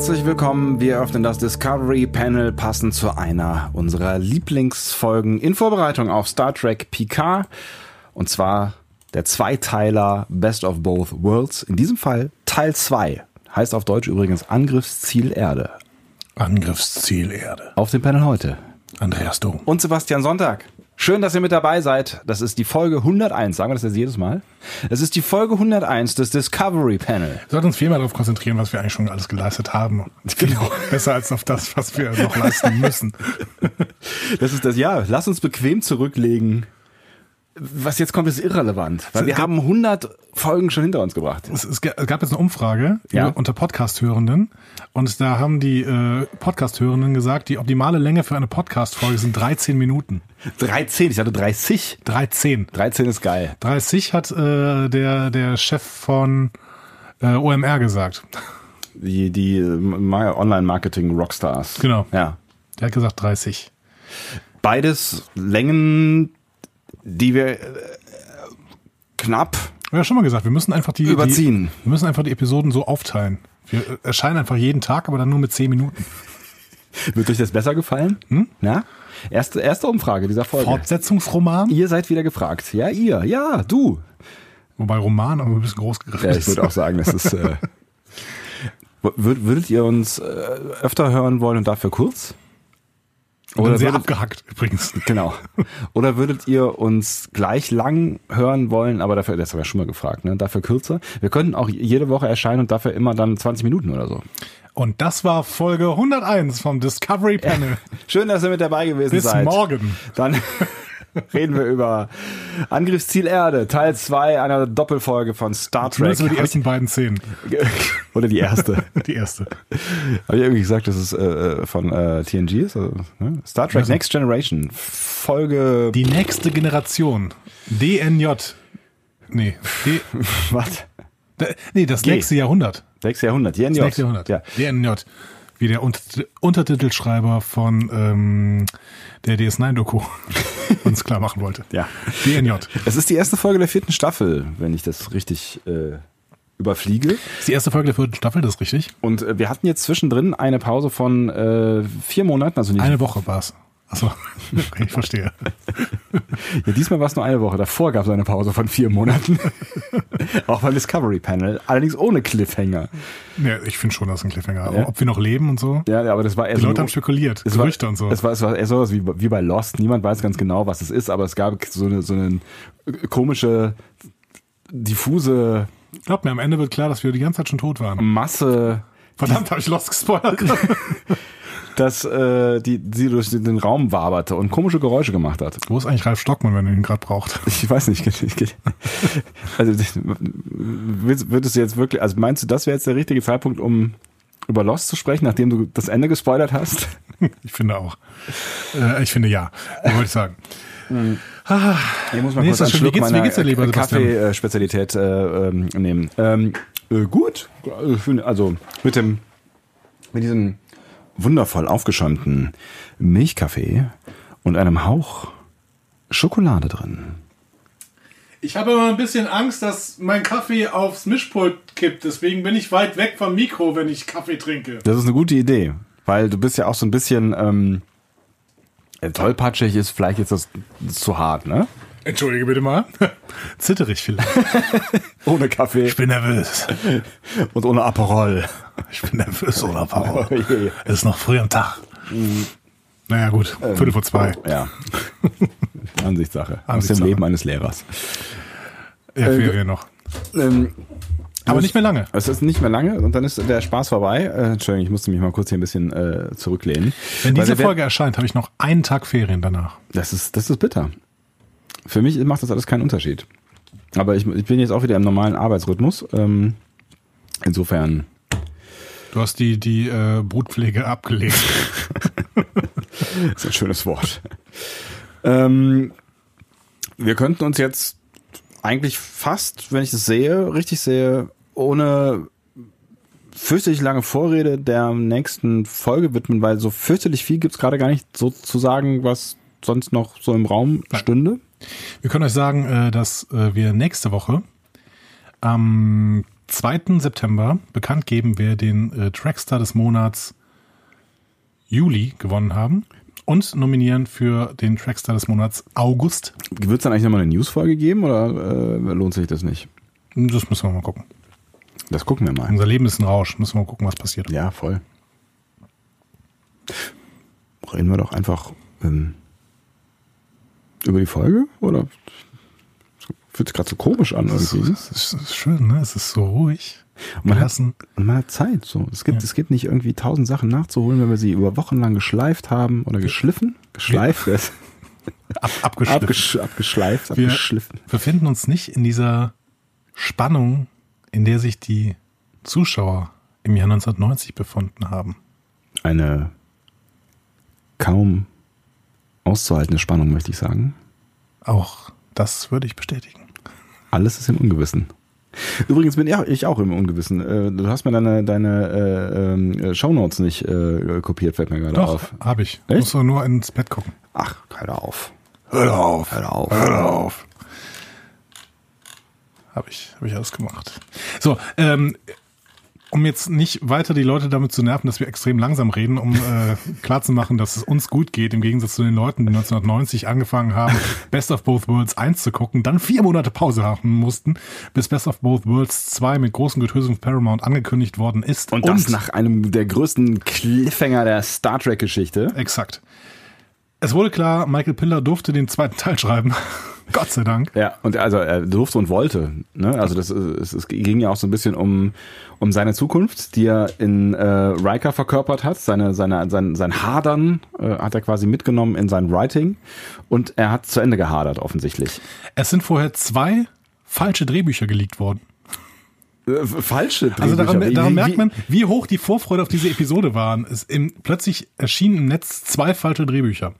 Herzlich willkommen. Wir öffnen das Discovery Panel passend zu einer unserer Lieblingsfolgen in Vorbereitung auf Star Trek Picard. Und zwar der Zweiteiler Best of Both Worlds. In diesem Fall Teil 2. Heißt auf Deutsch übrigens Angriffsziel Erde. Angriffsziel Erde. Auf dem Panel heute. Andreas Dom. Und Sebastian Sonntag. Schön, dass ihr mit dabei seid. Das ist die Folge 101. Sagen wir das jetzt jedes Mal? Es ist die Folge 101 des Discovery Panel. Wir sollten uns viel mehr darauf konzentrieren, was wir eigentlich schon alles geleistet haben. Genau. Besser als auf das, was wir noch leisten müssen. Das ist das, ja, lass uns bequem zurücklegen. Was jetzt kommt, ist irrelevant, weil wir haben 100 Folgen schon hinter uns gebracht. Es, es gab jetzt eine Umfrage Ja. unter Podcast-Hörenden und da haben die äh, Podcast-Hörenden gesagt, die optimale Länge für eine Podcast-Folge sind 13 Minuten. 13, ich hatte 30. 13. 13 ist geil. 30 hat äh, der, der Chef von äh, OMR gesagt. Die, die äh, Ma- Online-Marketing-Rockstars. Genau. Ja. Der hat gesagt 30. Beides Längen, die wir äh, knapp Ich ja schon mal gesagt, wir müssen einfach die, Überziehen. Die, wir müssen einfach die Episoden so aufteilen. Wir äh, erscheinen einfach jeden Tag, aber dann nur mit 10 Minuten. Wird euch das besser gefallen? Hm? Ja? Erste, erste Umfrage dieser Folge. Fortsetzungsroman? Ihr seid wieder gefragt. Ja, ihr. Ja, du. Wobei Roman aber ein bisschen groß gegriffen Ja, ich ist. würde auch sagen, das ist. Äh, würd, würdet ihr uns äh, öfter hören wollen und dafür kurz? Und dann sehr würdet, abgehackt übrigens. genau. Oder würdet ihr uns gleich lang hören wollen, aber dafür, das haben wir schon mal gefragt, ne? Dafür kürzer. Wir könnten auch jede Woche erscheinen und dafür immer dann 20 Minuten oder so. Und das war Folge 101 vom Discovery Panel. Schön, dass ihr mit dabei gewesen Bis seid. morgen. Dann reden wir über Angriffsziel Erde, Teil 2 einer Doppelfolge von Star Trek. Zumindest über die ersten beiden Szenen. Oder die erste. Die erste. Habe ich irgendwie gesagt, dass es äh, von äh, TNG ist? Also, ne? Star Trek Also- Next Generation, Folge. Die nächste Generation. DNJ. Nee. D, was? Nee, das G. nächste Jahrhundert. Sechs Jahrhundert. TNG. Das nächste Jahrhundert. Ja. DNJ. Wie der Unter Untertitelschreiber von ähm, der DS9-Doku uns klar machen wollte. ja. DNJ. Es ist die erste Folge der vierten Staffel, wenn ich das richtig äh, überfliege. Das ist die erste Folge der vierten Staffel, das ist richtig. Und äh, wir hatten jetzt zwischendrin eine Pause von äh, vier Monaten, also nicht. Eine Woche war's. Achso, okay, ich verstehe. Ja, diesmal war es nur eine Woche. Davor gab es eine Pause von vier Monaten. Auch beim Discovery Panel. Allerdings ohne Cliffhanger. Ja, ich finde schon, das ist ein Cliffhanger. Ja. Ob wir noch leben und so. Ja, aber das war eher Die so. Leute haben spekuliert, es war, Gerüchte und so. Es war, es war eher sowas wie, wie bei Lost. Niemand weiß ganz genau, was es ist, aber es gab so eine, so eine komische, diffuse Glaub mir, am Ende wird klar, dass wir die ganze Zeit schon tot waren. Masse, Verdammt, habe ich Lost gespoilert. Dass äh, die, die durch den Raum waberte und komische Geräusche gemacht hat. Wo ist eigentlich Ralf Stockmann, wenn ihr ihn gerade braucht? Ich weiß nicht. Also würdest du jetzt wirklich, also meinst du, das wäre jetzt der richtige Zeitpunkt, um über Lost zu sprechen, nachdem du das Ende gespoilert hast? Ich finde auch. Äh, ich finde ja. Wollte ich sagen? Ich muss mal Nee, kurz einen schön. Wie Schluck geht's- wie geht's dir, lieber? Kaffeespezialität äh, ähm, nehmen. Ähm, äh, gut, also mit dem mit diesem wundervoll aufgeschäumten Milchkaffee und einem Hauch Schokolade drin. Ich habe immer ein bisschen Angst, dass mein Kaffee aufs Mischpult kippt. Deswegen bin ich weit weg vom Mikro, wenn ich Kaffee trinke. Das ist eine gute Idee, weil du bist ja auch so ein bisschen ähm, äh, tollpatschig ist vielleicht jetzt das, das zu hart, ne? Entschuldige bitte mal. Zitterig vielleicht. Ohne Kaffee Ich bin nervös. und ohne Aperol. Ich bin nervös, oder Paul? Oh je. Es ist noch früh am Tag. Naja, gut. Viertel vor zwei. Ja. Ansichtssache. Aus dem Ansichtssache. Leben eines Lehrers. Ja, Äh, Ferien noch. Ähm, Aber nicht mehr lange. Es ist nicht mehr lange und dann ist der Spaß vorbei. Äh, Entschuldigung, ich musste mich mal kurz hier ein bisschen äh, zurücklehnen. Wenn diese Folge erscheint, habe ich noch einen Tag Ferien danach. Das ist, das ist bitter. Für mich macht das alles keinen Unterschied. Aber ich, ich bin jetzt auch wieder im normalen Arbeitsrhythmus. Ähm, insofern, Du hast die, die äh, Brutpflege abgelegt. ist ein schönes Wort. ähm, wir könnten uns jetzt eigentlich fast, wenn ich es sehe, richtig sehe, ohne fürchterlich lange Vorrede der nächsten Folge widmen, weil so fürchterlich viel gibt's gerade gar nicht so zu sagen, was sonst noch so im Raum stünde. Wir können euch sagen, äh, dass äh, wir nächste Woche am 2. September bekannt geben, wer den äh, Trackstar des Monats Juli gewonnen haben und nominieren für den Trackstar des Monats August. Wird es dann eigentlich nochmal eine Newsfolge geben oder lohnt sich das nicht? Das müssen wir mal gucken. Das gucken wir mal. Unser Leben ist ein Rausch. Müssen wir mal gucken, was passiert. Ja, voll. Reden wir doch einfach ähm, über die Folge? Oder fühlt sich gerade so komisch an irgendwie? Das ist, ist schön, ne? Es ist so ruhig. Und man, hat, und man hat Zeit. So. Es, gibt, Ja. es gibt nicht irgendwie tausend Sachen nachzuholen, wenn wir sie über Wochen lang geschleift haben oder geschliffen. Geschleift. das- Ab, abgeschliffen. Abgesch abgeschleift, Wir abgeschliffen. befinden uns nicht in dieser Spannung, in der sich die Zuschauer im Jahr 1990 befunden haben. Eine kaum auszuhaltende Spannung, möchte ich sagen. Auch das würde ich bestätigen. Alles ist im Ungewissen. Übrigens bin ich auch im Ungewissen. Äh, Du hast mir deine, deine äh, ähm, Shownotes nicht äh, kopiert, fällt mir gerade Doch, auf. habe ich. Echt? Muss doch nur ins Bett gucken. Ach, hör auf. Hör auf. Hör auf. Hör auf. Habe ich, habe ich alles gemacht. So, ähm, um jetzt nicht weiter die Leute damit zu nerven, dass wir extrem langsam reden, um äh, klarzumachen, dass es uns gut geht, im Gegensatz zu den Leuten, die 1990 angefangen haben, Best of Both Worlds 1 zu gucken, dann vier Monate Pause haben mussten, bis Best of Both Worlds 2 mit großen Getöse von Paramount angekündigt worden ist. Und das nach einem der größten Cliffhanger der Star Trek-Geschichte. Exakt. Es wurde klar, Michael Piller durfte den zweiten Teil schreiben. Gott sei Dank. Ja, und also er durfte und wollte. Ne? Also das es, es ging ja auch so ein bisschen um, um seine Zukunft, die er in äh, Riker verkörpert hat. Seine, seine, sein, sein Hadern äh, hat er quasi mitgenommen in sein Writing und er hat zu Ende gehadert offensichtlich. Es sind vorher zwei falsche Drehbücher geleakt worden. Äh, falsche Also daran, Drehbücher. Wie- daran wie- merkt man, wie hoch die Vorfreude auf diese Episode waren. Es im, plötzlich erschienen im Netz zwei falsche Drehbücher.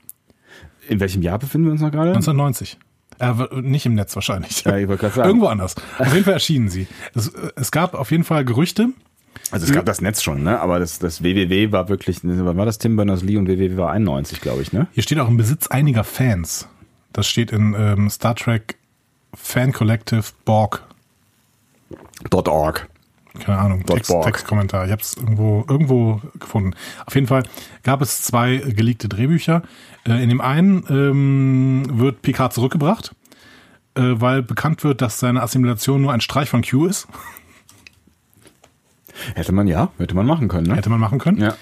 In welchem Jahr befinden wir uns noch gerade? 1990. Äh, nicht im Netz wahrscheinlich. Ja, ich wollte gerade sagen. Irgendwo anders. Auf jeden Fall erschienen sie. Es, es gab auf jeden Fall Gerüchte. Also es gab das Netz schon, ne? Aber das, das WWW war wirklich, wann war das Tim Berners-Lee und WWW war 91, glaube ich, ne? Hier steht auch im Besitz einiger Fans. Das steht in ähm, Star Trek Fan Collective Borg. .org. Keine Ahnung, Text. Textkommentar. Ich habe es irgendwo, irgendwo gefunden. Auf jeden Fall gab es zwei geleakte Drehbücher. Äh, in dem einen ähm, wird Picard zurückgebracht, äh, weil bekannt wird, dass seine Assimilation nur ein Streich von Q ist. Hätte man ja, hätte man machen können, ne? Hätte man machen können. Ja.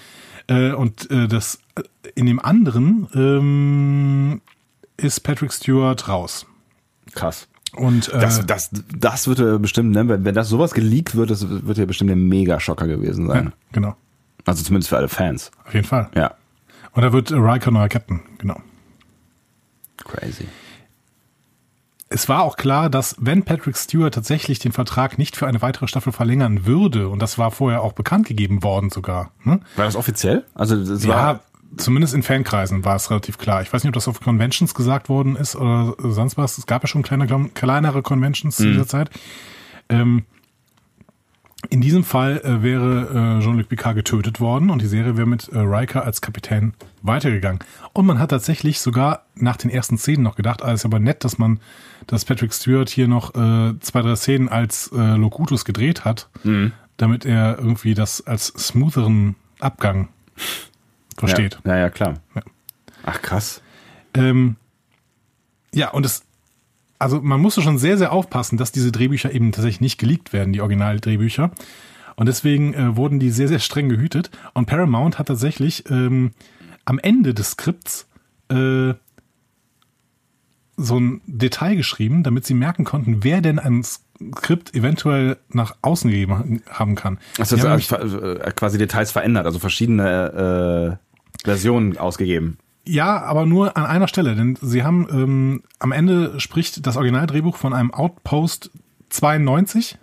Äh, und äh, das äh, in dem anderen ähm, ist Patrick Stewart raus. Krass. Und äh, Das, das, das wird ja bestimmt, ne, wenn, wenn das sowas geleakt wird, das wird ja bestimmt ein Mega-Schocker gewesen sein. ja, genau, Also zumindest für alle Fans. auf jeden Fall. Ja. Und da wird Riker neuer Captain, genau. Crazy. Es war auch klar, dass wenn Patrick Stewart tatsächlich den Vertrag nicht für eine weitere Staffel verlängern würde, und das war vorher auch bekannt gegeben worden sogar, ne? War das offiziell? Also das ja, war. Zumindest in Fankreisen war es relativ klar. Ich weiß nicht, ob das auf Conventions gesagt worden ist oder sonst was. Es gab ja schon kleine, kleinere Conventions zu dieser Zeit. Ähm, in diesem Fall äh, wäre äh, Jean-Luc Picard getötet worden und die Serie wäre mit äh, Riker als Kapitän weitergegangen. Und man hat tatsächlich sogar nach den ersten Szenen noch gedacht, ah, ist aber nett, dass man, dass Patrick Stewart hier noch äh, zwei, drei Szenen als äh, Locutus gedreht hat, damit er irgendwie das als smootheren Abgang versteht. Ja, ja, klar. Ja. Ach krass. Ähm, ja, und es, also man musste schon sehr, sehr aufpassen, dass diese Drehbücher eben tatsächlich nicht geleakt werden, die Originaldrehbücher. Und deswegen äh, wurden die sehr, sehr streng gehütet. Und Paramount hat tatsächlich ähm, am Ende des Skripts äh, so ein Detail geschrieben, damit sie merken konnten, wer denn ein Skript eventuell nach außen gegeben haben kann. Also äh, quasi Details verändert, also verschiedene Versionen ausgegeben. Ja, aber nur an einer Stelle, denn sie haben ähm, am Ende spricht das Originaldrehbuch von einem Outpost 92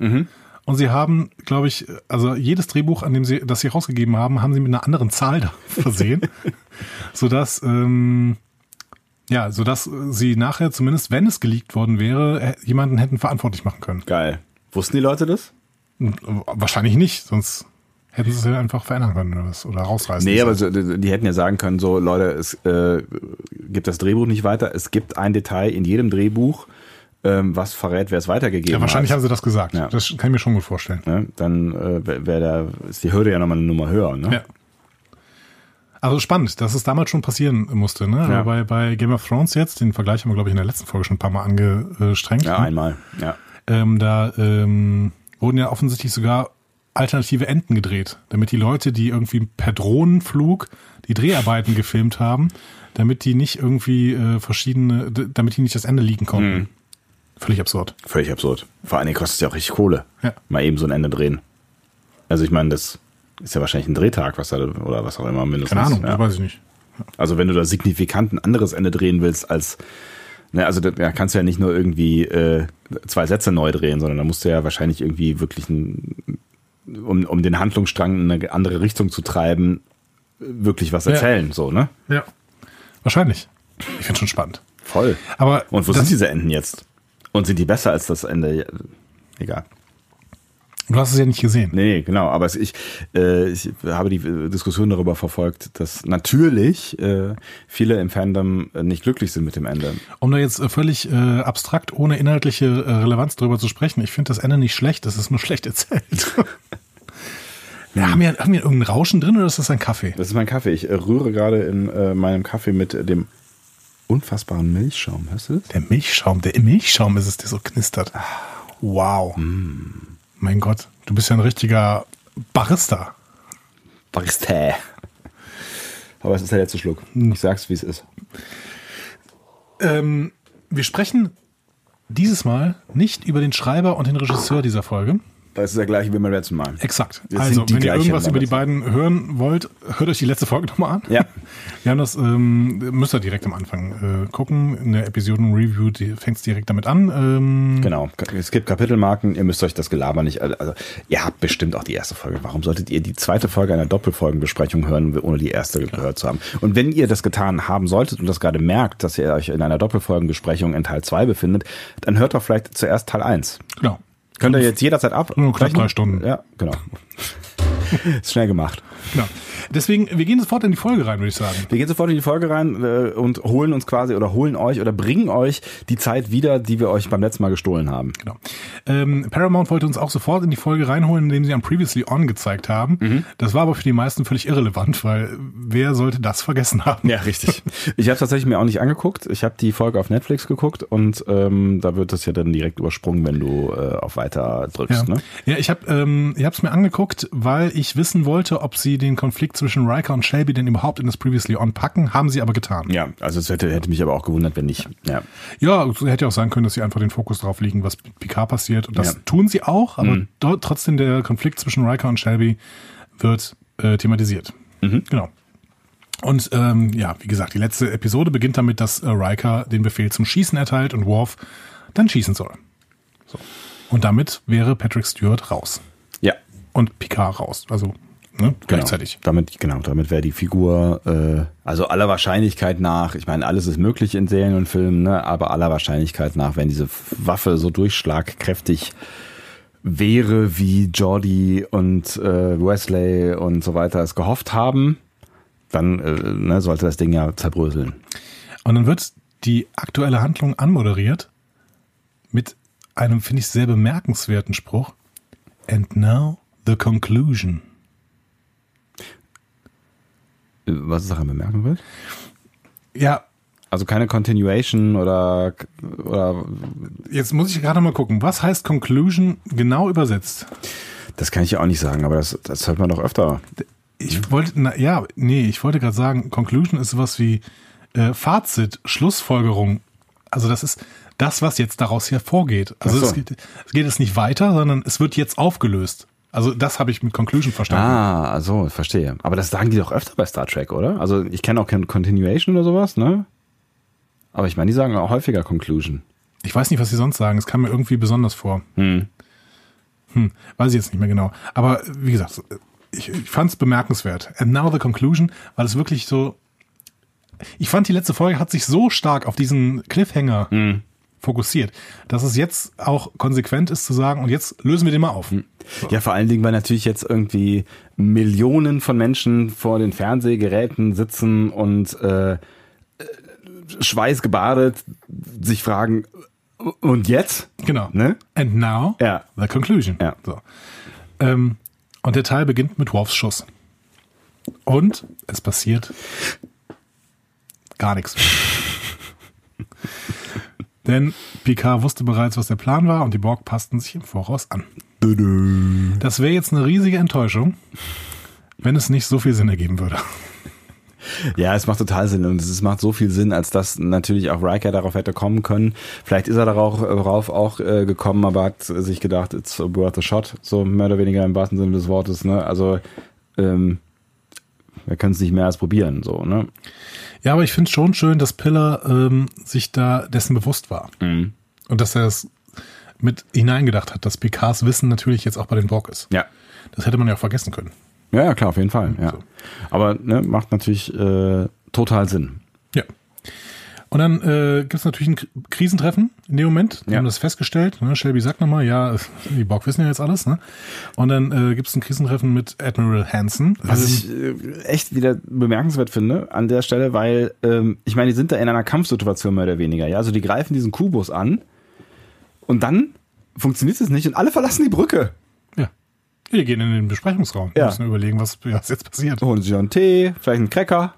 und sie haben, glaube ich, also jedes Drehbuch, an dem sie das sie rausgegeben haben, haben sie mit einer anderen Zahl da versehen, sodass ähm, ja, sodass sie nachher zumindest, wenn es geleakt worden wäre, äh, jemanden hätten verantwortlich machen können. Geil. Wussten die Leute das? Wahrscheinlich nicht, sonst hätten sie es ja einfach verändern können oder, was, oder rausreißen. Nee, aber so, die, hätten ja sagen können, so Leute, es äh, gibt das Drehbuch nicht weiter. Es gibt ein Detail in jedem Drehbuch, ähm, was verrät, wer es weitergegeben Ja, wahrscheinlich hat. haben sie das gesagt. Ja. Das kann ich mir schon gut vorstellen. Ne? Dann äh, wäre da ist die Hürde ja nochmal eine Nummer höher. Ne? Ja. Also spannend, dass es damals schon passieren musste. Ne? Ja. Bei, bei Game of Thrones jetzt, den Vergleich haben wir, glaube ich, in der letzten Folge schon ein paar Mal angestrengt. Ja, ne? einmal. Ja. ähm, da ähm, wurden ja offensichtlich sogar alternative Enden gedreht, damit die Leute, die irgendwie per Drohnenflug die Dreharbeiten gefilmt haben, damit die nicht irgendwie äh, verschiedene, damit die nicht das Ende liegen konnten. Mhm. Völlig absurd. Völlig absurd. Vor allen Dingen kostet es ja auch richtig Kohle. Ja. Mal eben so ein Ende drehen. Also ich meine, das ist ja wahrscheinlich ein Drehtag, was da oder was auch immer mindestens. Keine Ahnung, Ja. das weiß ich nicht. Also wenn du da signifikant ein anderes Ende drehen willst als, ne, also da kannst du ja nicht nur irgendwie äh, zwei Sätze neu drehen, sondern da musst du ja wahrscheinlich irgendwie wirklich ein, um, um den Handlungsstrang in eine andere Richtung zu treiben, wirklich was Ja. erzählen, so, ne? Ja. Wahrscheinlich. Ich finde schon spannend. Voll. Aber Und wo sind diese Enden jetzt? Und sind die besser als das Ende? Ja, Egal. Du hast es ja nicht gesehen. Nee, genau. Aber ich, äh, ich habe die Diskussion darüber verfolgt, dass natürlich äh, viele im Fandom nicht glücklich sind mit dem Ende. Um da jetzt äh, völlig äh, abstrakt, ohne inhaltliche äh, Relevanz drüber zu sprechen, ich finde das Ende nicht schlecht, es ist nur schlecht erzählt. Wir haben, wir, haben wir irgendein Rauschen drin oder ist das ein Kaffee? Das ist mein Kaffee. Ich äh, rühre gerade in äh, meinem Kaffee mit dem unfassbaren Milchschaum. Hörst du das? Der Milchschaum, der Milchschaum ist es, der so knistert. Wow. Mein Gott, du bist ja ein richtiger Barista. Barista. Aber es ist der letzte Schluck. Ich sag's, wie es ist. Ähm, wir sprechen dieses Mal nicht über den Schreiber und den Regisseur dieser Folge. Das ist der gleiche wie beim letzten Mal. Exakt. Wir also, wenn ihr irgendwas über die beiden hören wollt, hört euch die letzte Folge nochmal an. Ja. Wir haben das, ähm, müsst ihr direkt am Anfang äh, gucken. In der Episoden-Review fängt es direkt damit an. Ähm, Genau. Es gibt Kapitelmarken. Ihr müsst euch das Gelaber nicht. Also, ihr habt bestimmt auch die erste Folge. Warum solltet ihr die zweite Folge einer Doppelfolgenbesprechung hören, ohne die erste gehört zu haben? Und wenn ihr das getan haben solltet und das gerade merkt, dass ihr euch in einer Doppelfolgenbesprechung in Teil 2 befindet, dann hört doch vielleicht zuerst Teil 1. Genau. Könnt ihr jetzt jederzeit ab? Nur knapp drei Stunden. Ja, genau. Ist schnell gemacht. genau. Deswegen, wir gehen sofort in die Folge rein, würde ich sagen. Wir gehen sofort in die Folge rein äh, und holen uns quasi oder holen euch oder bringen euch die Zeit wieder, die wir euch beim letzten Mal gestohlen haben. Genau. Ähm, Paramount wollte uns auch sofort in die Folge reinholen, indem sie am Previously On gezeigt haben. Mhm. Das war aber für die meisten völlig irrelevant, weil wer sollte das vergessen haben? Ja, richtig. Ich habe tatsächlich mir auch nicht angeguckt. Ich habe die Folge auf Netflix geguckt und ähm, da wird das ja dann direkt übersprungen, wenn du äh, auf Weiter drückst. Ja, Ne? ja ich habe ähm, ich hab's mir angeguckt, weil ich wissen wollte, ob sie den Konflikt zwischen Riker und Shelby denn überhaupt in das Previously On packen. Haben sie aber getan. Ja, also es hätte, hätte mich aber auch gewundert, wenn nicht. Ja. Ja, es hätte ja auch sein können, dass sie einfach den Fokus drauf liegen, was mit Picard passiert. Und das Ja. Mhm. tun sie auch, aber dort trotzdem der Konflikt zwischen Riker und Shelby wird äh, thematisiert. Mhm. Genau. Und ähm, ja, wie gesagt, die letzte Episode beginnt damit, dass äh, Riker den Befehl zum Schießen erteilt und Worf dann schießen soll. So. Und damit wäre Patrick Stewart raus. Ja. Und Picard raus. Also ne, gleichzeitig. Genau. Damit, genau, damit wäre die Figur, äh, also aller Wahrscheinlichkeit nach, ich meine, alles ist möglich in Serien und Filmen, ne, aber aller Wahrscheinlichkeit nach, wenn diese Waffe so durchschlagkräftig wäre, wie Jordi und äh, Wesley und so weiter es gehofft haben, dann äh, ne, sollte das Ding ja zerbröseln. Und dann wird die aktuelle Handlung anmoderiert mit einem, finde ich, sehr bemerkenswerten Spruch. And now the conclusion. Was ist daran bemerkenswert? Ja, Also keine Continuation oder, oder jetzt muss ich gerade mal gucken. Was heißt conclusion genau übersetzt? das kann ich ja auch nicht sagen, aber das, das hört man doch öfter. Ich wollte, na, ja, nee, ich wollte gerade sagen, conclusion ist sowas wie äh, Fazit, Schlussfolgerung. Also das ist das, was jetzt daraus hervorgeht. Also so. es, geht, es geht jetzt nicht weiter, sondern es wird jetzt aufgelöst. Also das habe ich mit conclusion verstanden. Ah, also verstehe. Aber das sagen die doch öfter bei Star Trek, oder? Also ich kenne auch kein Continuation oder sowas, ne? Aber ich meine, die sagen auch häufiger Conclusion. Ich weiß nicht, was sie sonst sagen. Es kam mir irgendwie besonders vor. Hm. Hm, weiß ich jetzt nicht mehr genau. Aber wie gesagt, ich, ich fand es bemerkenswert. And now the conclusion, weil es wirklich so. Ich fand, die letzte Folge hat sich so stark auf diesen Cliffhanger Hm. Fokussiert, dass es jetzt auch konsequent ist zu sagen, und jetzt lösen wir den mal auf. Ja, vor allen Dingen, weil natürlich jetzt irgendwie Millionen von Menschen vor den Fernsehgeräten sitzen und äh, schweißgebadet sich fragen, Und jetzt? Genau. Ne? And now, Ja. the conclusion. Ja. So. Ähm, und der Teil beginnt mit Worfs Schuss. Und es passiert gar nichts. Denn Picard wusste bereits, was der Plan war und die Borg passten sich im Voraus an. Das wäre jetzt eine riesige Enttäuschung, wenn es nicht so viel Sinn ergeben würde. Ja, es macht total Sinn und es macht so viel Sinn, als dass natürlich auch Riker darauf hätte kommen können. Vielleicht ist er darauf, auch äh, gekommen, aber hat sich gedacht, it's worth a shot, so mehr oder weniger im wahrsten Sinne des Wortes. Ne? Also ähm, wir können es nicht mehr als probieren, so. Ne? Ja, aber ich finde es schon schön, dass Piller ähm, sich da dessen bewusst war. Mhm. Und dass er es mit hineingedacht hat, dass Picards Wissen natürlich jetzt auch bei den Borg ist. Ja. Das hätte man ja auch vergessen können. Ja, ja, klar, auf jeden Fall. Ja. So. Aber ne, macht natürlich äh, total Sinn. Und dann äh, gibt es natürlich ein Krisentreffen in dem Moment. Die Ja. haben das festgestellt. Ne? Shelby sagt nochmal, ja, die Borg wissen ja jetzt alles. Ne? Und dann äh, gibt es ein Krisentreffen mit Admiral Hansen. Was Ähm, ich äh, echt wieder bemerkenswert finde an der Stelle, weil ähm, ich meine, die sind da in einer Kampfsituation mehr oder weniger. Ja, also die greifen diesen Kubus an und dann funktioniert es nicht und alle verlassen die Brücke. ja. Wir gehen in den Besprechungsraum. Wir Ja. müssen überlegen, was, was jetzt passiert. Holen sich einen Tee, vielleicht einen Cracker.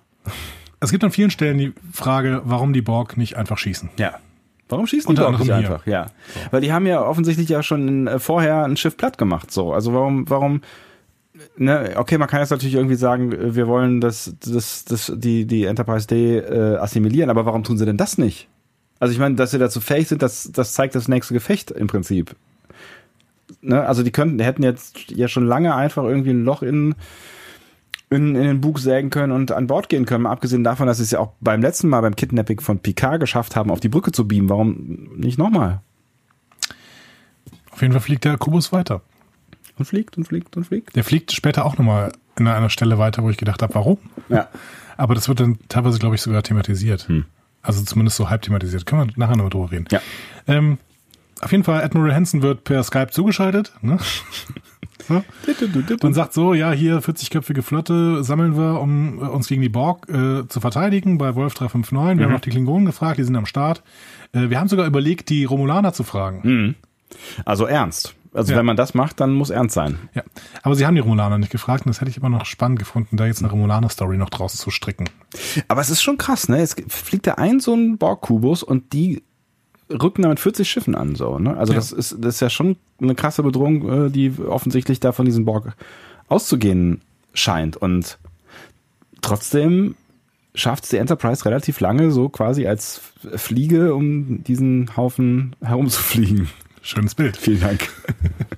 Es gibt an vielen Stellen die Frage, warum die Borg nicht einfach schießen. Ja. Warum schießen die Unter Borg nicht einfach? Ja. Weil die haben ja offensichtlich ja schon äh, vorher ein Schiff platt gemacht. So. Also warum, warum, ne, okay, man kann jetzt natürlich irgendwie sagen, äh, wir wollen das, das, das, die, die Enterprise D äh, assimilieren, aber warum tun sie denn das nicht? Also ich meine, dass sie dazu fähig sind, das, das zeigt das nächste Gefecht im Prinzip. Ne? Also die könnten, die hätten jetzt ja schon lange einfach irgendwie ein Loch in, in, in den Bug sägen können und an Bord gehen können. Mal abgesehen davon, dass sie es ja auch beim letzten Mal beim Kidnapping von Picard geschafft haben, auf die Brücke zu beamen. Warum nicht nochmal? Auf jeden Fall fliegt der Kubus weiter. Und fliegt und fliegt und fliegt. Der fliegt später auch nochmal in einer Stelle weiter, wo ich gedacht habe, warum? Ja. Aber das wird dann teilweise, glaube ich, sogar thematisiert. Also zumindest so halb thematisiert. Können wir nachher nochmal drüber reden. Ja. Ähm, auf jeden Fall, Admiral Hansen wird per Skype zugeschaltet. Ne? Und sagt so, ja, hier 40-köpfige Flotte sammeln wir, um äh, uns gegen die Borg äh, zu verteidigen bei Wolf 359. Wir haben auch die Klingonen gefragt, die sind am Start. Äh, wir haben sogar überlegt, die Romulaner zu fragen. Also ernst. Also Ja. wenn man das macht, dann muss ernst sein. Ja, aber sie haben die Romulaner nicht gefragt und das hätte ich immer noch spannend gefunden, da jetzt eine Romulaner-Story noch draus zu stricken. Aber es ist schon krass, ne? Es fliegt da ein so ein Borg-Kubus und die rücken da mit 40 Schiffen an, so, ne? Also Ja. das ist, das ist ja schon eine krasse Bedrohung, äh, die offensichtlich da von diesem Borg auszugehen scheint. Und trotzdem schafft es die Enterprise relativ lange, so quasi als Fliege, um diesen Haufen herumzufliegen. Schönes Bild. Vielen Dank.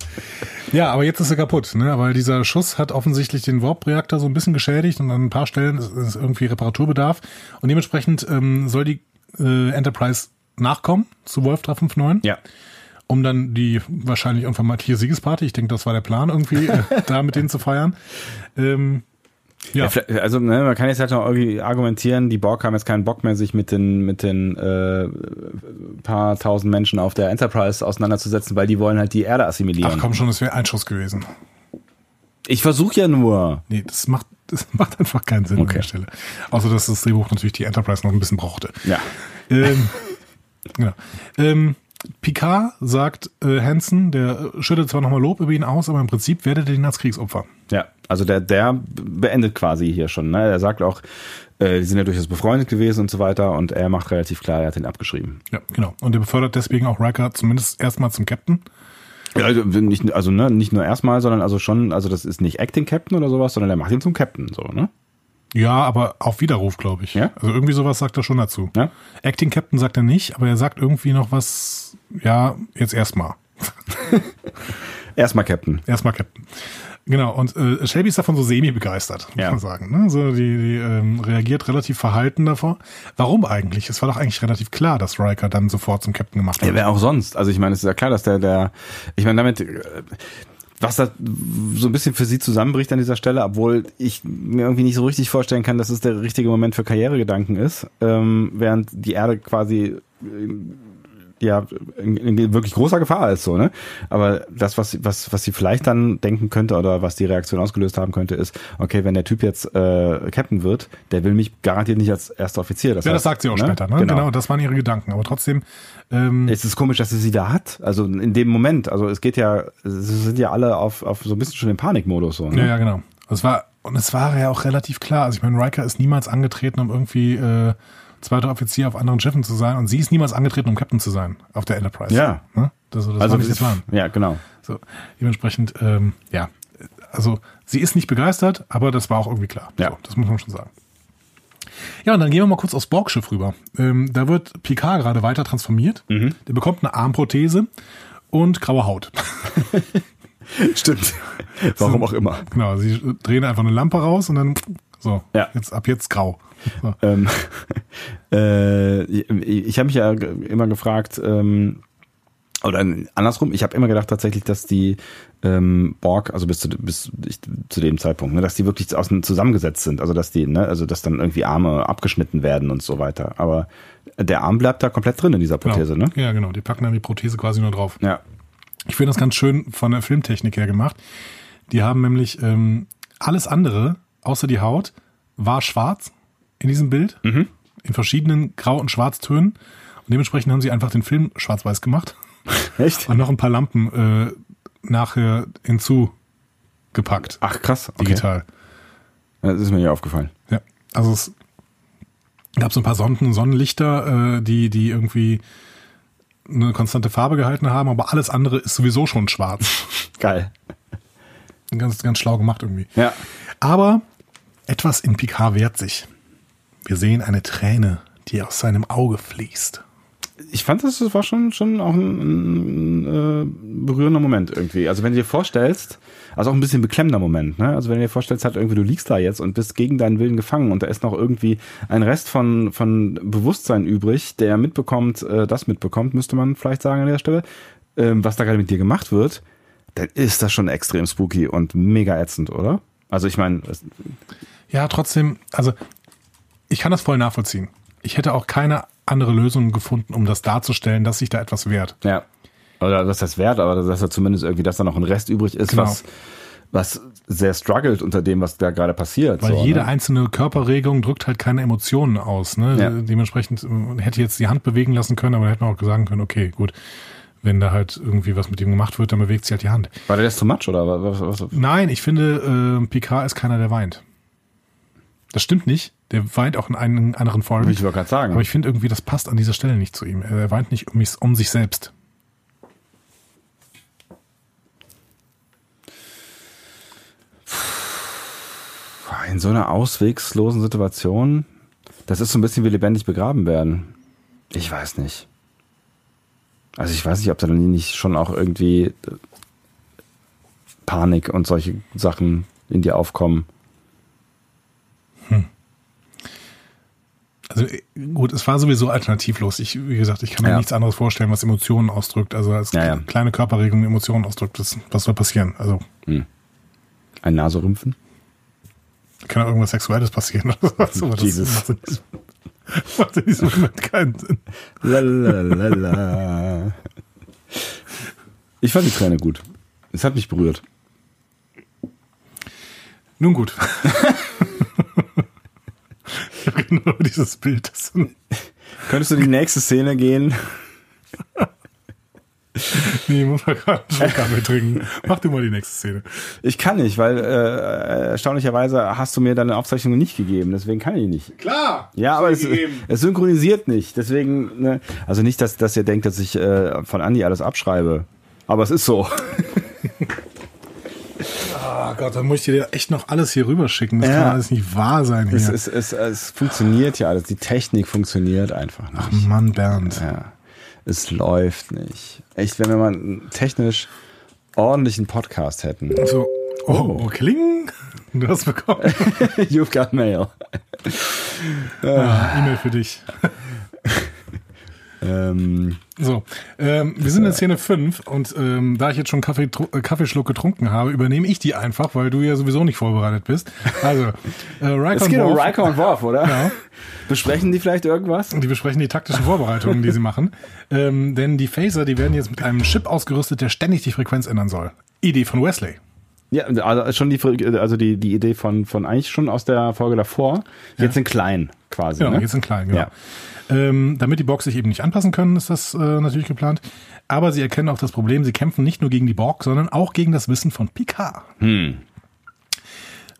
Ja, aber jetzt ist er kaputt, ne? Weil dieser Schuss hat offensichtlich den Warp-Reaktor so ein bisschen geschädigt und an ein paar Stellen ist, ist irgendwie Reparaturbedarf. Und dementsprechend ähm, soll die äh, Enterprise nachkommen zu Wolf 359, Ja. um dann die wahrscheinlich unvermeidliche Siegesparty, ich denke, das war der Plan, irgendwie äh, da mit denen zu feiern. Ähm, ja, Ja, also ne, man kann jetzt halt noch irgendwie argumentieren, die Borg haben jetzt keinen Bock mehr, sich mit den mit den äh, paar tausend Menschen auf der Enterprise auseinanderzusetzen, weil die wollen halt die Erde assimilieren. ach komm schon, das wäre ein Schuss gewesen. Ich versuche ja nur. Nee, das macht, das macht einfach keinen Sinn an Okay. der Stelle. Außer, dass das Drehbuch natürlich die Enterprise noch ein bisschen brauchte. Ja. Ähm, genau. Ähm, Picard sagt äh, Hansen, der äh, schüttet zwar nochmal Lob über ihn aus, aber im Prinzip werdet ihr ihn als Kriegsopfer. Ja, also der der beendet quasi hier schon. Ne? Er sagt auch, äh, die sind ja durchaus befreundet gewesen und so weiter und er macht relativ klar, er hat ihn abgeschrieben. Ja, genau. Und er befördert deswegen auch Riker zumindest erstmal zum Captain. Ja, also nicht, also ne, nicht nur erstmal, sondern also schon, also das ist nicht Acting Captain oder sowas, sondern er macht ihn zum Captain, so ne? Ja, aber auf Widerruf, glaube ich. Ja? Also irgendwie sowas sagt er schon dazu. Ja. Acting Captain sagt er nicht, aber er sagt irgendwie noch was, ja, jetzt erstmal. Erstmal Captain. Erstmal Captain. Genau, und äh, Shelby ist davon so semi-begeistert, muss Ja. man sagen. Ne? So, die die ähm, reagiert relativ verhalten davor. Warum eigentlich? Es war doch eigentlich relativ klar, dass Riker dann sofort zum Captain gemacht Ja, wird. wer auch sonst. Also ich meine, es ist ja klar, dass der, der, ich meine, damit, äh, was da so ein bisschen für sie zusammenbricht an dieser Stelle, obwohl ich mir irgendwie nicht so richtig vorstellen kann, dass es der richtige Moment für Karrieregedanken ist, ähm, während die Erde quasi ja in, in wirklich großer Gefahr ist so, ne? Aber das, was, was, was sie vielleicht dann denken könnte oder was die Reaktion ausgelöst haben könnte, ist, okay, wenn der Typ jetzt äh, Captain wird, der will mich garantiert nicht als erster Offizier. Das ja, das sagt sie auch ne? später, ne? Genau. genau, das waren ihre Gedanken. Aber trotzdem. Ähm, es ist komisch, dass sie sie da hat. Also in dem Moment. Also es geht ja, sie sind ja alle auf, auf so ein bisschen schon im Panikmodus so. Ne? Ja, ja, genau. Es war, und es war ja auch relativ klar. Also ich meine, Riker ist niemals angetreten, um irgendwie äh, zweiter Offizier auf anderen Schiffen zu sein und sie ist niemals angetreten, um Captain zu sein auf der Enterprise. Ja. Ne? Das, das also war nicht Plan. Ja, genau. So, dementsprechend, ähm, ja, also sie ist nicht begeistert, aber das war auch irgendwie klar. Ja. So, das muss man schon sagen. Ja, und dann gehen wir mal kurz aufs Borgschiff rüber. Ähm, da wird Picard gerade weiter transformiert. Mhm. Der bekommt eine Armprothese und graue Haut. Stimmt. Warum so, auch immer. Genau, sie drehen einfach eine Lampe raus und dann so, ja. jetzt ab jetzt grau. Ähm, äh, ich habe mich ja immer gefragt, ähm, oder andersrum, ich habe immer gedacht tatsächlich, dass die ähm, Borg, also bis zu, bis ich, zu dem Zeitpunkt, ne, dass die wirklich aus zusammengesetzt sind, also dass die, ne, also dass dann irgendwie Arme abgeschnitten werden und so weiter. Aber der Arm bleibt da komplett drin in dieser genau. Prothese, genau. ne? Ja, genau. Die packen dann die Prothese quasi nur drauf. Ja. Ich finde das ganz schön von der Filmtechnik her gemacht. Die haben nämlich ähm, alles andere, außer die Haut, war schwarz in diesem Bild. Mhm. In verschiedenen Grau- und Schwarztönen. Und dementsprechend haben sie einfach den Film schwarz-weiß gemacht. Echt? Und noch ein paar Lampen äh, nachher hinzugepackt. Ach, krass. Okay. Digital. Das ist mir ja aufgefallen. Ja. Also es gab so ein paar Sonnen Sonnenlichter, äh, die, die irgendwie eine konstante Farbe gehalten haben, aber alles andere ist sowieso schon schwarz. Geil. Ganz, ganz schlau gemacht irgendwie. Ja. Aber etwas in Picard wehrt sich. Wir sehen eine Träne, die aus seinem Auge fließt. Ich fand, das war schon, schon auch ein, ein, äh, berührender Moment irgendwie. Also wenn du dir vorstellst, also auch ein bisschen beklemmender Moment, ne? Also wenn du dir vorstellst, halt irgendwie du liegst da jetzt und bist gegen deinen Willen gefangen und da ist noch irgendwie ein Rest von, von Bewusstsein übrig, der mitbekommt, äh, das mitbekommt, müsste man vielleicht sagen an der Stelle, ähm, was da gerade mit dir gemacht wird, dann ist das schon extrem spooky und mega ätzend, oder? Also ich meine. Ja, trotzdem, also ich kann das voll nachvollziehen. Ich hätte auch keine andere Lösung gefunden, um das darzustellen, dass sich da etwas wehrt. Ja. Oder dass das wert, aber dass da zumindest irgendwie, dass da noch ein Rest übrig ist, genau. was, was sehr struggelt unter dem, was da gerade passiert. Weil so, jede ne? einzelne Körperregung drückt halt keine Emotionen aus. Ne? Ja. Dementsprechend äh, hätte jetzt die Hand bewegen lassen können, aber hätte man auch sagen können, okay, gut, wenn da halt irgendwie was mit ihm gemacht wird, dann bewegt sich halt die Hand. War der das too much oder was? was? Nein, ich finde, äh, Picard ist keiner, der weint. Das stimmt nicht. Der weint auch in einen anderen Folgen. Ich wollte gerade sagen. Aber ich finde irgendwie, das passt an dieser Stelle nicht zu ihm. Er weint nicht um, mich, um sich selbst. In so einer auswegslosen Situation, das ist so ein bisschen wie lebendig begraben werden. Ich weiß nicht. Also ich weiß nicht, ob da dann nicht schon auch irgendwie Panik und solche Sachen in dir aufkommen. Also äh, gut, es war sowieso alternativlos. Ich, wie gesagt, ich kann mir Ja. nichts anderes vorstellen, was Emotionen ausdrückt. Also als Ja, ja. kleine Körperregung Emotionen ausdrückt. Das, was soll passieren? Also Ein Naserümpfen? kann ja irgendwas Sexuelles passieren. oder so, aber das Jesus. diesem- macht in diesem Moment keinen Sinn. Lalalala. Ich fand die Träne gut. Es hat mich berührt. Nun gut. genau dieses Bild. Das Könntest du die nächste Szene gehen? nee, muss mal gerade Schluck Kaffee trinken. Mach du mal die nächste Szene. Ich kann nicht, weil äh, erstaunlicherweise hast du mir deine Aufzeichnung nicht gegeben. Deswegen kann ich nicht. Klar. Ja, aber es, es synchronisiert nicht. Deswegen, ne, also nicht, dass, dass ihr denkt, dass ich äh, von Andi alles abschreibe. Aber es ist so. Oh Gott, dann muss ich dir echt noch alles hier rüberschicken. Das Ja. kann alles nicht wahr sein hier. Es, es, es, es funktioniert ja alles. Die Technik funktioniert einfach nicht. Ach Mann, Bernd. Ja, es läuft nicht. Echt, wenn wir mal einen technisch ordentlichen Podcast hätten. So, oh, oh, Kling. Du hast bekommen. You've got mail. Ah, E-Mail für dich. Ähm, So, ähm, wir sind in Szene 5 und ähm, da ich jetzt schon Kaffee, äh, Kaffeeschluck getrunken habe, übernehme ich die einfach, weil du ja sowieso nicht vorbereitet bist. Also, äh, Riker Es geht um Worf, Riker und Worf, oder? Ja. Besprechen die vielleicht irgendwas? die besprechen die taktischen Vorbereitungen, die sie machen. Ähm, denn die Phaser, die werden jetzt mit einem Chip ausgerüstet, der ständig die Frequenz ändern soll. Idee von Wesley. Ja, also schon die, also die, die Idee von, von eigentlich schon aus der Folge davor. Jetzt in klein quasi. Genau, ne? jetzt in klein, genau. Ja. Ähm, damit die Borg sich eben nicht anpassen können, ist das äh, natürlich geplant. Aber sie erkennen auch das Problem, sie kämpfen nicht nur gegen die Borg, sondern auch gegen das Wissen von Picard. Hm.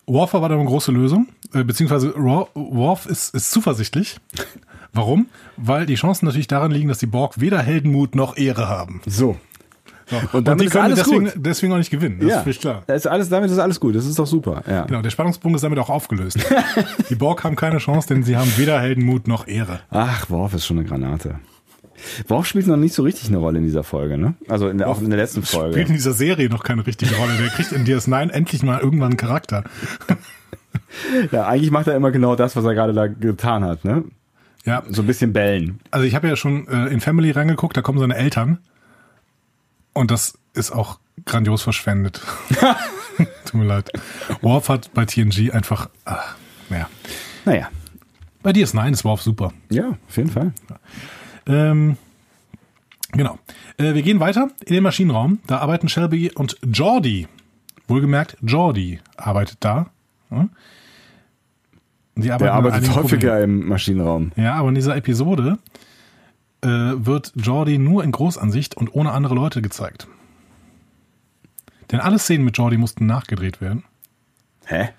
Worf war da eine große Lösung, äh, beziehungsweise Worf ist, ist zuversichtlich. Warum? Weil die Chancen natürlich daran liegen, dass die Borg weder Heldenmut noch Ehre haben. So. Und, Und damit die ist können alles deswegen, gut. deswegen auch nicht gewinnen. Das ist völlig klar. Das ist alles, damit ist alles gut. Das ist doch super. Ja. Genau, der Spannungspunkt ist damit auch aufgelöst. die Borg haben keine Chance, denn sie haben weder Heldenmut noch Ehre. Ach, Worf ist schon eine Granate. Worf spielt noch nicht so richtig eine Rolle in dieser Folge, ne? Also in der, auch in der letzten Folge. Spielt in dieser Serie noch keine richtige Rolle. Der kriegt in DS9 endlich mal irgendwann einen Charakter. Ja, eigentlich macht er immer genau das, was er gerade da getan hat, ne? Ja, So ein bisschen bellen. also ich habe ja schon äh, in Family reingeguckt, da kommen seine Eltern. Und das ist auch grandios verschwendet. Tut mir leid. Worf hat bei TNG einfach, ach, ja. Naja. Bei DS9 ist Worf super. Ja, auf jeden Fall. Ähm, genau. Äh, wir gehen weiter in den Maschinenraum. Da arbeiten Shelby und Jordi. Wohlgemerkt, Jordi arbeitet da. Hm? Die arbeiten Der arbeitet häufiger im Maschinenraum. Problemen. Ja, aber in dieser Episode äh, wird Jordi nur in Großansicht und ohne andere Leute gezeigt. Denn alle Szenen mit Jordi mussten nachgedreht werden. Hä?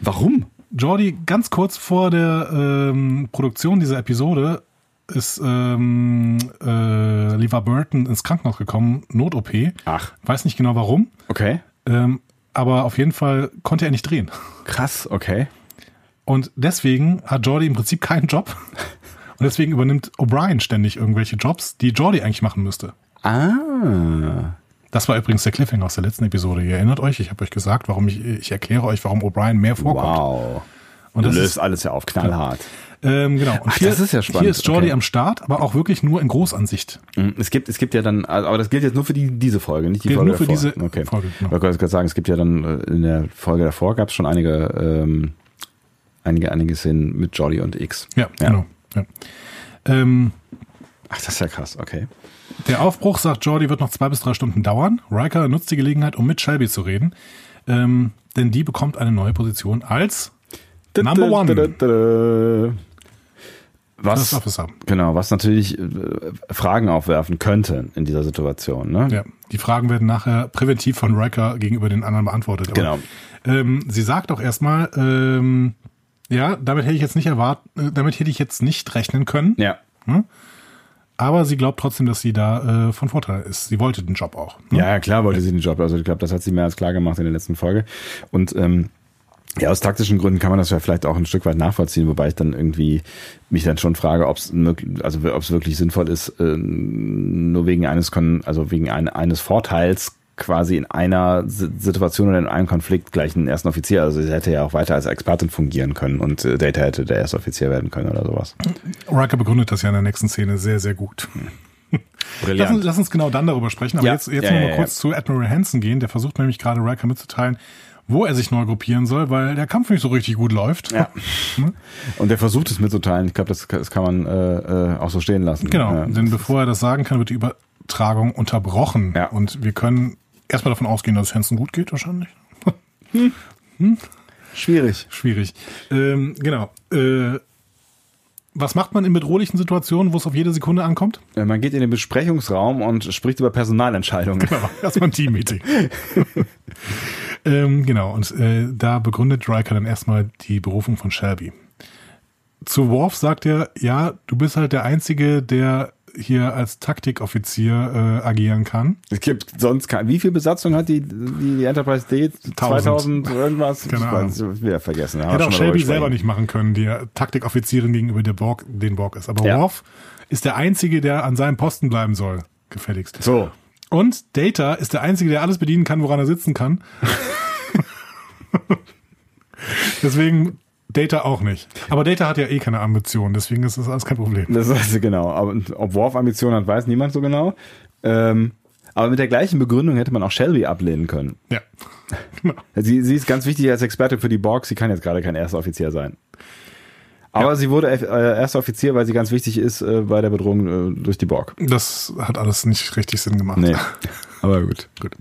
Warum? Jordi, ganz kurz vor der ähm, Produktion dieser Episode ist ähm, äh, Levar Burton ins Krankenhaus gekommen, Not-OP. Ach. Weiß nicht genau warum, Okay. ähm, aber auf jeden Fall konnte er nicht drehen. Krass, okay. Und deswegen hat Jordi im Prinzip keinen Job. Und deswegen übernimmt O'Brien ständig irgendwelche Jobs, die Jordi eigentlich machen müsste. Ah. Das war übrigens der Cliffhanger aus der letzten Episode. Ihr erinnert euch, ich habe euch gesagt, warum ich, ich erkläre euch, warum O'Brien mehr vorkommt. Wow. Und Du das löst ist, alles ja auf, knallhart. ähm, genau. Und Ach, das ist ja spannend. Hier ist Jordi Okay. am Start, aber auch wirklich nur in Großansicht. Mhm. Es gibt, es gibt ja dann, also, aber das gilt jetzt nur für die, diese Folge, nicht die Gilt Folge nur für davor. diese okay. Folge, genau. Ich wollte gerade sagen, es gibt ja dann äh, in der Folge davor gab es schon einige, ähm, einige, einige Szenen mit Jolly und X. Ja, Ja. genau. Ja. Ähm, Ach, das ist ja krass, okay. der Aufbruch, sagt Jordi, wird noch zwei bis drei Stunden dauern. Riker nutzt die Gelegenheit, um mit Shelby zu reden. Ähm, denn die bekommt eine neue Position als Number one. Was, genau, was natürlich äh, Fragen aufwerfen könnte in dieser Situation, ne? Ja, die Fragen werden nachher präventiv von Riker gegenüber den anderen beantwortet. Aber, Genau. Ähm, sie sagt auch erstmal, ähm, ja, damit hätte ich jetzt nicht erwartet, äh, damit hätte ich jetzt nicht rechnen können. Ja. Aber sie glaubt trotzdem, dass sie da äh, von Vorteil ist. Sie wollte den Job auch. ne? Ja, ja, klar wollte sie den Job. Also ich glaube, das hat sie mehr als klar gemacht in der letzten Folge. Und ähm, ja, aus taktischen Gründen kann man das ja vielleicht auch ein Stück weit nachvollziehen, wobei ich dann irgendwie mich dann schon frage, ob es also ob es wirklich sinnvoll ist, äh, nur wegen eines Kon also wegen ein, eines Vorteils quasi in einer Si- Situation oder in einem Konflikt gleich einen ersten Offizier. Also sie hätte ja auch weiter als Expertin fungieren können und äh, Data hätte der erste Offizier werden können oder sowas. Riker begründet das ja in der nächsten Szene sehr, sehr gut. Lass uns, lass uns genau dann darüber sprechen. Aber Ja. jetzt, jetzt Ja, noch mal ja, kurz zu Admiral Hansen gehen. Der versucht nämlich gerade Riker mitzuteilen, wo er sich neu gruppieren soll, weil der Kampf nicht so richtig gut läuft. Ja. Und der versucht es mitzuteilen. Ich glaube, das, das kann man äh, äh, auch so stehen lassen. Genau, Ja. denn bevor er das sagen kann, wird die Übertragung unterbrochen. Ja. Und wir können erstmal davon ausgehen, dass es Hansen gut geht, wahrscheinlich. Schwierig. Schwierig. Ähm, genau. Äh, was macht man in bedrohlichen Situationen, wo es auf jede Sekunde ankommt? Äh, Man geht in den Besprechungsraum und spricht über Personalentscheidungen. Genau, erstmal ein Team-Meeting. ähm, genau, und äh, da begründet Riker dann erstmal die Berufung von Shelby. Zu Worf sagt er, ja, du bist halt der Einzige, der hier als Taktikoffizier äh, agieren kann. Es gibt sonst kein. Wie viel Besatzung hat die, die, die Enterprise D? 2000 irgendwas? Keine ich weiß, wieder vergessen. Ja, Hätte auch Shelby selber nicht machen können, die Taktikoffizierin gegenüber der Borg, den Borg ist. Aber Ja. Worf ist der Einzige, der an seinem Posten bleiben soll, gefälligst. So. Und Data ist der Einzige, der alles bedienen kann, woran er sitzen kann. Deswegen Data auch nicht. Aber Data hat ja eh keine Ambitionen, deswegen ist das alles kein Problem. Das ist genau. Aber ob Worf Ambitionen hat, weiß niemand so genau. Ähm, aber mit der gleichen Begründung hätte man auch Shelby ablehnen können. Ja. Genau. Sie, sie ist ganz wichtig als Experte für die Borg. Sie kann jetzt gerade kein erster Offizier sein. Aber Ja. sie wurde äh, erster Offizier, weil sie ganz wichtig ist äh, bei der Bedrohung äh, durch die Borg. Das hat alles nicht richtig Sinn gemacht. Nee. Aber gut. Gut.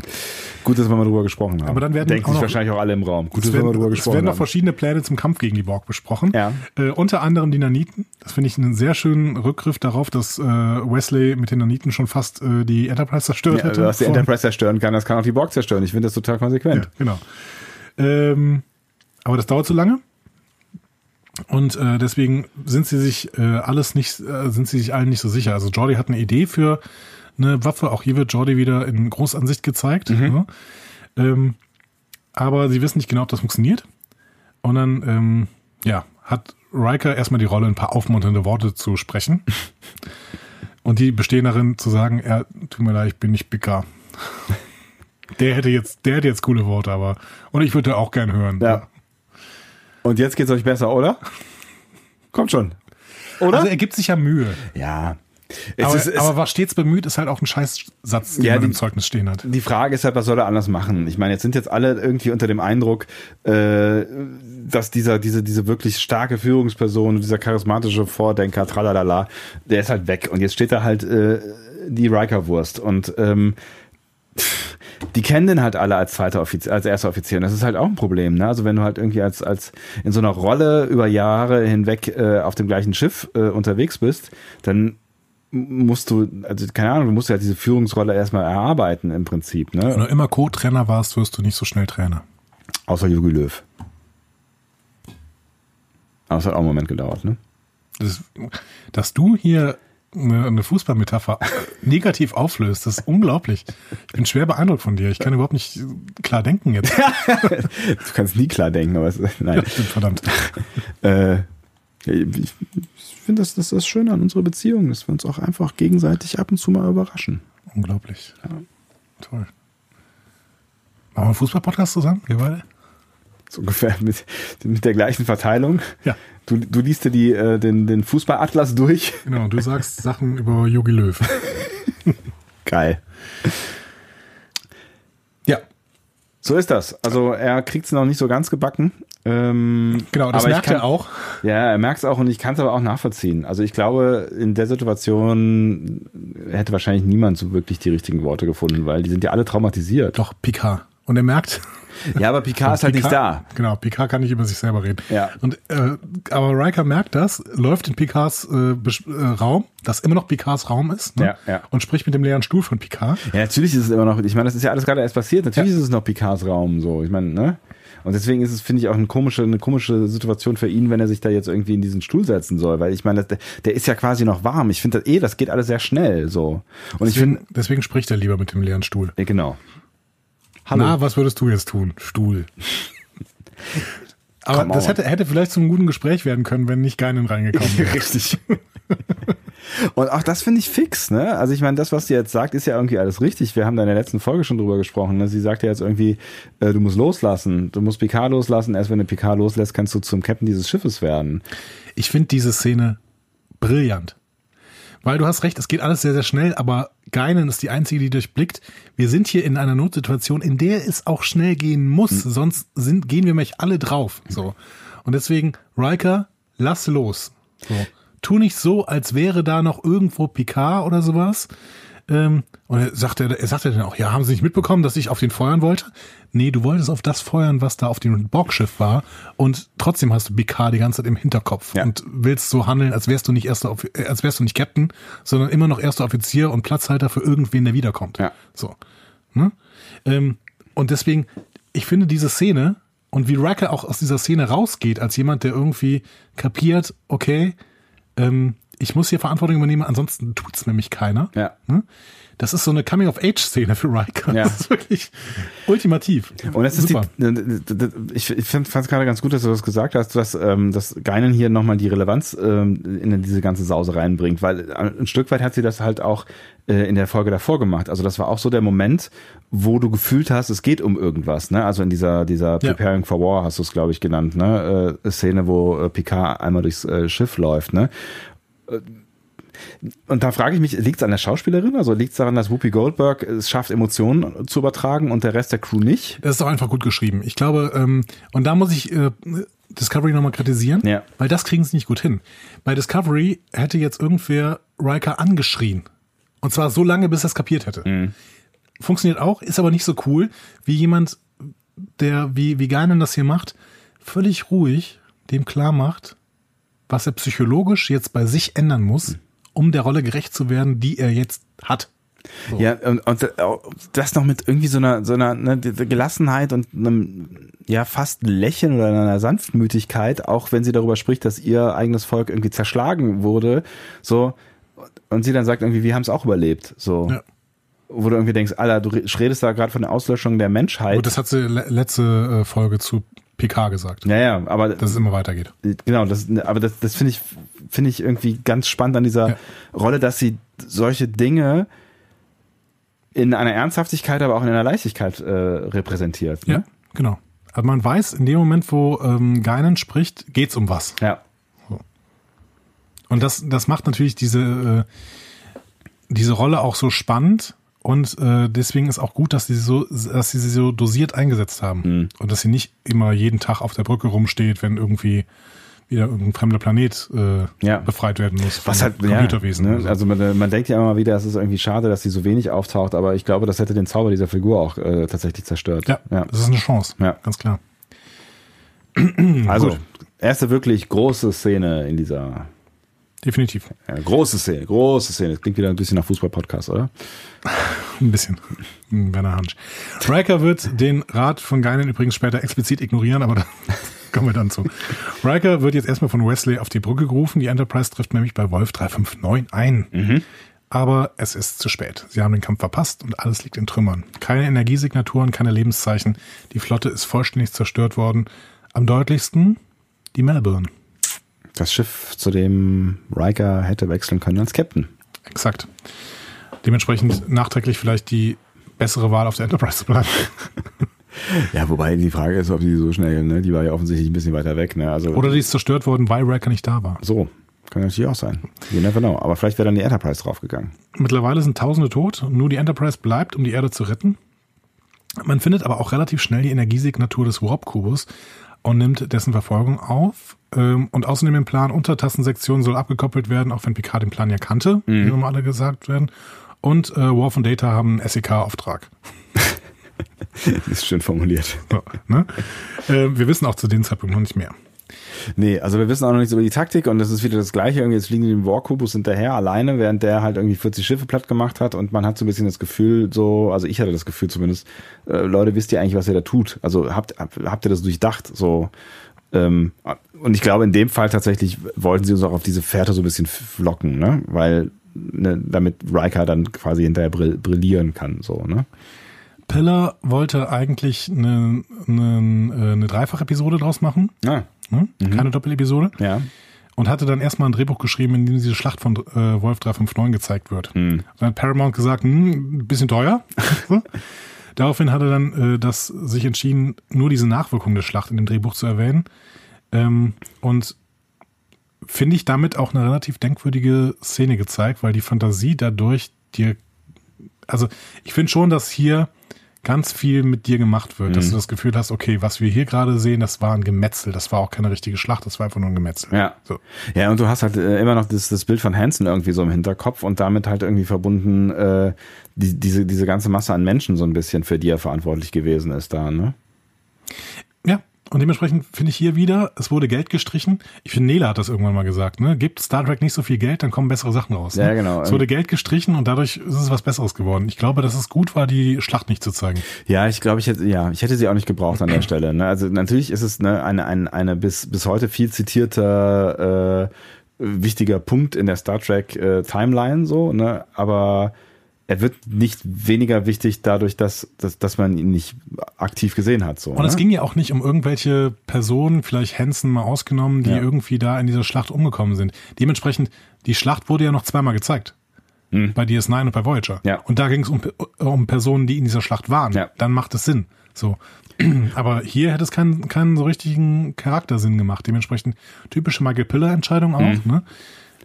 Gut, dass wir mal drüber gesprochen haben. Aber dann werden Denken auch sich noch- wahrscheinlich auch alle im Raum. Gut, Es dass wir mal werden, drüber es gesprochen werden noch verschiedene Pläne zum Kampf gegen die Borg besprochen. Ja. Äh, unter anderem die Naniten. Das finde ich einen sehr schönen Rückgriff darauf, dass äh, Wesley mit den Naniten schon fast äh, die Enterprise zerstört Ja, hätte. was die Enterprise zerstören kann, das kann auch die Borg zerstören. Ich finde das total konsequent. Ja, genau. Ähm, aber das dauert zu lange. Und äh, deswegen sind sie sich äh, alles nicht, äh, sind sie sich allen nicht so sicher. Also Jordi hat eine Idee für eine Waffe. Auch hier wird Jordi wieder in Großansicht gezeigt. Ne? Ähm, aber sie wissen nicht genau, ob das funktioniert. Und dann, ähm, ja, hat Riker erstmal die Rolle, ein paar aufmunternde Worte zu sprechen. Und die bestehen darin zu sagen, er, tut mir leid, ich bin nicht Picard. Der hätte jetzt, der hätte jetzt coole Worte, aber, und ich würde auch gern hören. Ja. Und jetzt geht's euch besser, oder? Kommt schon. Oder? Also er gibt sich ja Mühe. ja. Aber, ist, aber war stets bemüht, ist halt auch ein Scheißsatz, den Ja, man die- im Zeugnis stehen hat. die Frage ist halt, was soll er anders machen? Ich meine, jetzt sind jetzt alle irgendwie unter dem Eindruck, äh, dass dieser, diese, diese wirklich starke Führungsperson, dieser charismatische Vordenker, tralalala, der ist halt weg. Und jetzt steht da halt äh, die Riker-Wurst. Und ähm, die kennen den halt alle als zweiter Offizier, als erster Offizier. Und das ist halt auch ein Problem. Ne? Also wenn du halt irgendwie als, als in so einer Rolle über Jahre hinweg äh, auf dem gleichen Schiff äh, unterwegs bist, dann musst du, also keine Ahnung, du musst ja diese Führungsrolle erstmal erarbeiten im Prinzip, Wenn ne? du immer Co-Trainer warst, wirst du nicht so schnell Trainer. Außer Jogi Löw. Aber es hat auch einen Moment gedauert, ne? Das, dass du hier eine, eine Fußballmetapher negativ auflöst, das ist unglaublich. Ich bin schwer beeindruckt von dir. Ich kann überhaupt nicht klar denken jetzt. Du kannst nie klar denken, aber es, nein. Stimmt, verdammt. Äh, ich ich finde, das, das ist das Schöne an unserer Beziehung, dass wir uns auch einfach gegenseitig ab und zu mal überraschen. Unglaublich. Toll. Machen wir einen Fußball-Podcast zusammen, wir beide? So ungefähr mit, mit der gleichen Verteilung. Ja. Du, du liest dir die, äh, den, den Fußballatlas durch. Genau, du sagst Sachen über Yogi Löw. Geil. Ja, So ist das. Also er kriegt es noch nicht so ganz gebacken. Ähm, genau, das merkt kann- er auch. Ja, er merkt es auch und ich kann es aber auch nachvollziehen. Also ich glaube, in der Situation hätte wahrscheinlich niemand so wirklich die richtigen Worte gefunden, weil die sind ja alle traumatisiert. Doch, Picard. Und er merkt, Ja, aber Picard ist halt nicht da. Genau, Picard kann nicht über sich selber reden. Ja. Und äh, aber Riker merkt das, läuft in Picards äh, äh, Raum, das immer noch Picards Raum ist, ne? Ja, ja. und spricht mit dem leeren Stuhl von Picard. Ja, natürlich ist es immer noch, ich meine, das ist ja alles gerade erst passiert. Natürlich Ja. ist es noch Picards Raum, so. Ich meine, ne? Und deswegen ist es, finde ich, auch eine komische, eine komische Situation für ihn, wenn er sich da jetzt irgendwie in diesen Stuhl setzen soll, weil ich meine, der, der ist ja quasi noch warm. Ich finde das eh, das geht alles sehr schnell, so. Und ich finde, Deswegen, deswegen spricht er lieber mit dem leeren Stuhl. ja, genau. Na, was würdest du jetzt tun? Stuhl. Aber Come das hätte, hätte vielleicht zum guten Gespräch werden können, wenn nicht Geinen reingekommen wäre. Richtig. Und auch das finde ich fix, ne? Also ich meine, das, was sie jetzt sagt, ist ja irgendwie alles richtig. Wir haben da in der letzten Folge schon drüber gesprochen. Ne? Sie sagt ja jetzt irgendwie, äh, du musst loslassen. Du musst Picard loslassen. Erst wenn du Picard loslässt, kannst du zum Captain dieses Schiffes werden. Ich finde diese Szene brillant. Weil du hast recht, es geht alles sehr, sehr schnell, aber Geinen ist die einzige, die durchblickt. Wir sind hier in einer Notsituation, in der es auch schnell gehen muss, sonst sind, gehen wir mich alle drauf. So. Und deswegen, Riker, lass los. So. Tu nicht so, als wäre da noch irgendwo Picard oder sowas. Ähm, und er sagte, er sagte dann auch, ja, haben Sie nicht mitbekommen, dass ich auf den feuern wollte? Nee, du wolltest auf das feuern, was da auf dem Borgschiff war. Und trotzdem hast du Picard die ganze Zeit im Hinterkopf Ja. und willst so handeln, als wärst du nicht erster, äh, als wärst du nicht Captain, sondern immer noch erster Offizier und Platzhalter für irgendwen, der wiederkommt. Ja. So. Ne? Ähm, und deswegen, ich finde diese Szene und wie Riker auch aus dieser Szene rausgeht, als jemand, der irgendwie kapiert, okay, ähm, ich muss hier Verantwortung übernehmen, ansonsten tut's nämlich keiner. Ja. Ne? Das ist so eine Coming-of-Age-Szene für Riker. Ja. Das ist wirklich ultimativ. Und das ist Super. die, ich, fand es gerade ganz gut, dass du das gesagt hast, dass, ähm, dass Geinen hier nochmal die Relevanz ähm, in diese ganze Sause reinbringt, weil ein Stück weit hat sie das halt auch äh, in der Folge davor gemacht. Also das war auch so der Moment, wo du gefühlt hast, es geht um irgendwas. Ne? Also in dieser, dieser Ja. Preparing for War hast du es, glaube ich, genannt, ne? Äh, Szene, wo äh, Picard einmal durchs äh, Schiff läuft, ne? Und da frage ich mich, liegt es an der Schauspielerin? Also liegt es daran, dass Whoopi Goldberg es schafft, Emotionen zu übertragen und der Rest der Crew nicht? Das ist doch einfach gut geschrieben. Ich glaube, ähm, und da muss ich äh, Discovery nochmal kritisieren, Ja. weil das kriegen sie nicht gut hin. Bei Discovery hätte jetzt irgendwer Riker angeschrien. Und zwar so lange, bis er es kapiert hätte. Mhm. Funktioniert auch, ist aber nicht so cool, wie jemand, der, wie, wie Geinen das hier macht, völlig ruhig dem klar macht, was er psychologisch jetzt bei sich ändern muss, um der Rolle gerecht zu werden, die er jetzt hat. So. Ja, und, und das noch mit irgendwie so einer, so einer ne, Gelassenheit und einem ja fast Lächeln oder einer Sanftmütigkeit, auch wenn sie darüber spricht, dass ihr eigenes Volk irgendwie zerschlagen wurde, so und sie dann sagt irgendwie, wir haben es auch überlebt, so. Ja. Wo du irgendwie denkst, Alter, du redest da gerade von der Auslöschung der Menschheit. Gut, das hat sie le letzte äh, Folge zu PK gesagt, ja, ja, aber dass es immer weitergeht. Genau, das, aber das, das finde ich, finde ich irgendwie ganz spannend an dieser Ja. Rolle, dass sie solche Dinge in einer Ernsthaftigkeit, aber auch in einer Leichtigkeit äh, repräsentiert. Ja, Ne? genau. Aber man weiß, in dem Moment, wo ähm, Geinen spricht, geht's um was. Ja. Und das, das macht natürlich diese, äh, diese Rolle auch so spannend. Und äh, deswegen ist auch gut, dass sie so, dass sie sie so dosiert eingesetzt haben. Mhm. Und dass sie nicht immer jeden Tag auf der Brücke rumsteht, wenn irgendwie wieder irgendein fremder Planet äh, Ja. befreit werden muss. Was halt, Computerwesen. ja, ne? so. Also man, man denkt ja immer wieder, es ist irgendwie schade, dass sie so wenig auftaucht, aber ich glaube, das hätte den Zauber dieser Figur auch äh, tatsächlich zerstört. ja, ja. das ist eine Chance. Ja. Ganz klar. Also, Gut. erste wirklich große Szene in dieser, Definitiv. ja, große Szene, große Szene. Das klingt wieder ein bisschen nach Fußball-Podcast, oder? Ein bisschen. Werner Hansch. Riker wird den Rat von Geinen übrigens später explizit ignorieren, aber da kommen wir dann zu. Riker wird jetzt erstmal von Wesley auf die Brücke gerufen. Die Enterprise trifft nämlich bei Wolf 359 ein. Aber es ist zu spät. Sie haben den Kampf verpasst und alles liegt in Trümmern. Keine Energiesignaturen, keine Lebenszeichen. Die Flotte ist vollständig zerstört worden. Am deutlichsten die Melbourne. Das Schiff, zu dem Riker hätte wechseln können als Captain. Exakt. Dementsprechend nachträglich vielleicht die bessere Wahl auf der Enterprise zu bleiben. Ja, wobei die Frage ist, ob die so schnell, ne? Die war ja offensichtlich ein bisschen weiter weg, ne? Also Oder die ist zerstört worden, weil Riker nicht da war. so. Kann natürlich auch sein. You never know. Aber vielleicht wäre dann die Enterprise draufgegangen. Mittlerweile sind Tausende tot, nur die Enterprise bleibt, um die Erde zu retten. Man findet aber auch relativ schnell die Energiesignatur des Warp-Kubus und nimmt dessen Verfolgung auf. Ähm, Und außerdem im Plan Untertassensektion soll abgekoppelt werden, auch wenn Picard den Plan ja kannte, wie immer alle gesagt werden. Und äh, Worf und Data haben einen SEK-Auftrag. ist schön formuliert. So, ne? äh, wir wissen auch zu dem Zeitpunkt noch nicht mehr. Nee, also wir wissen auch noch nichts über die Taktik und das ist wieder das Gleiche. Irgendwie jetzt fliegen die dem Warkubus hinterher alleine, während der halt irgendwie 40 Schiffe platt gemacht hat und man hat so ein bisschen das Gefühl, so, also ich hatte das Gefühl zumindest, äh, Leute, wisst ihr eigentlich, was ihr da tut? Also habt, habt, ihr das durchdacht? So, ähm, und ich glaube, in dem Fall tatsächlich wollten sie uns auch auf diese Fährte so ein bisschen locken, ne? Weil, ne, damit Riker dann quasi hinterher brill brillieren kann, so, ne? Pillar wollte eigentlich eine, eine, äh, eine Dreifach-Episode draus machen, Ah, ne? keine Doppelepisode. ja. und hatte dann erstmal ein Drehbuch geschrieben, in dem diese Schlacht von äh, Wolf 359 gezeigt wird. Dann hat Paramount gesagt, hm, ein bisschen teuer. Daraufhin hat er dann äh, das sich entschieden, nur diese Nachwirkung der Schlacht in dem Drehbuch zu erwähnen. Ähm, und finde ich damit auch eine relativ denkwürdige Szene gezeigt, weil die Fantasie dadurch dir, also ich finde schon, dass hier ganz viel mit dir gemacht wird, dass du das Gefühl hast, okay, was wir hier gerade sehen, das war ein Gemetzel, das war auch keine richtige Schlacht, das war einfach nur ein Gemetzel. Ja. So. Ja, und du hast halt äh, immer noch das, das Bild von Hansen irgendwie so im Hinterkopf und damit halt irgendwie verbunden äh, die, diese, diese ganze Masse an Menschen so ein bisschen, für die er verantwortlich gewesen ist da, ne? Ja, und dementsprechend finde ich hier wieder, es wurde Geld gestrichen. Ich finde, Nela hat das irgendwann mal gesagt, ne? Gibt Star Trek nicht so viel Geld, dann kommen bessere Sachen raus. Ne? Ja, genau. Es wurde Geld gestrichen und dadurch ist es was Besseres geworden. Ich glaube, dass es gut war, die Schlacht nicht zu zeigen. Ja, ich glaube, ich hätte, ja, ich hätte sie auch nicht gebraucht an der Stelle. Ne? Also natürlich ist es ne, eine, eine, eine bis, bis heute viel zitierte äh, wichtiger Punkt in der Star Trek äh, Timeline so, ne? Aber er wird nicht weniger wichtig dadurch, dass, dass, dass man ihn nicht aktiv gesehen hat. So, Und es ne? ging ja auch nicht um irgendwelche Personen, vielleicht Hansen mal ausgenommen, die Ja. irgendwie da in dieser Schlacht umgekommen sind. Dementsprechend, die Schlacht wurde ja noch zweimal gezeigt. Bei DS9 und bei Voyager. Hm. Ja. Und da ging es um, um Personen, die in dieser Schlacht waren. Ja. Dann macht es Sinn. So. Aber hier hätte es keinen, keinen so richtigen Charaktersinn gemacht. Dementsprechend typische Michael Piller-Entscheidung auch, Hm. ne?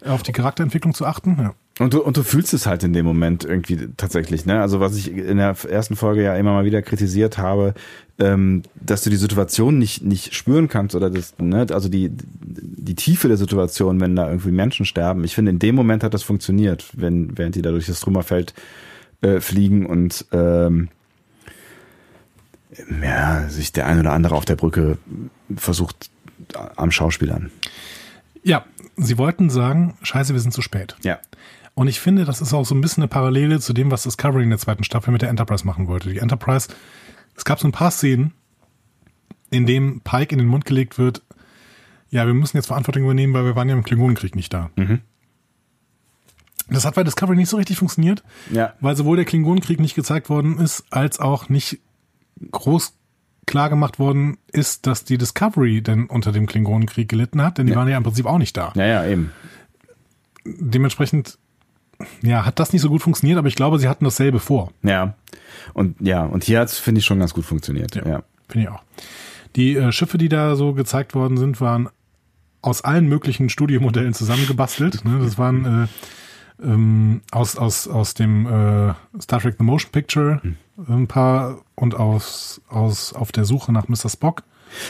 Auf die Charakterentwicklung zu achten. Ja. Und du, und du fühlst es halt in dem Moment irgendwie tatsächlich, ne? Also was ich in der ersten Folge ja immer mal wieder kritisiert habe, ähm, dass du die Situation nicht, nicht spüren kannst oder das, ne? Also die, die Tiefe der Situation, wenn da irgendwie Menschen sterben. Ich finde, in dem Moment hat das funktioniert, wenn, während die da durch das Trümmerfeld äh, fliegen und ähm, ja, sich der ein oder andere auf der Brücke versucht am Schauspielern. ja, sie wollten sagen, scheiße, wir sind zu spät. Ja. Und ich finde, das ist auch so ein bisschen eine Parallele zu dem, was Discovery in der zweiten Staffel mit der Enterprise machen wollte. Die Enterprise, es gab so ein paar Szenen, in dem Pike in den Mund gelegt wird, ja, wir müssen jetzt Verantwortung übernehmen, weil wir waren ja im Klingonenkrieg nicht da. Das hat bei Discovery nicht so richtig funktioniert, Ja. weil sowohl der Klingonenkrieg nicht gezeigt worden ist, als auch nicht groß klar gemacht worden ist, dass die Discovery denn unter dem Klingonenkrieg gelitten hat, denn die Ja. waren ja im Prinzip auch nicht da Ja, ja, eben. dementsprechend, ja, hat das nicht so gut funktioniert, aber ich glaube, sie hatten dasselbe vor. Ja. Und ja, und hier hat's finde ich, schon ganz gut funktioniert. Ja. Finde ich auch. Die äh, Schiffe, die da so gezeigt worden sind, waren aus allen möglichen Studiomodellen zusammengebastelt. ne? Das waren äh, ähm, aus, aus, aus dem äh, Star Trek The Motion Picture ein paar und aus, aus auf der Suche nach Mr. Spock.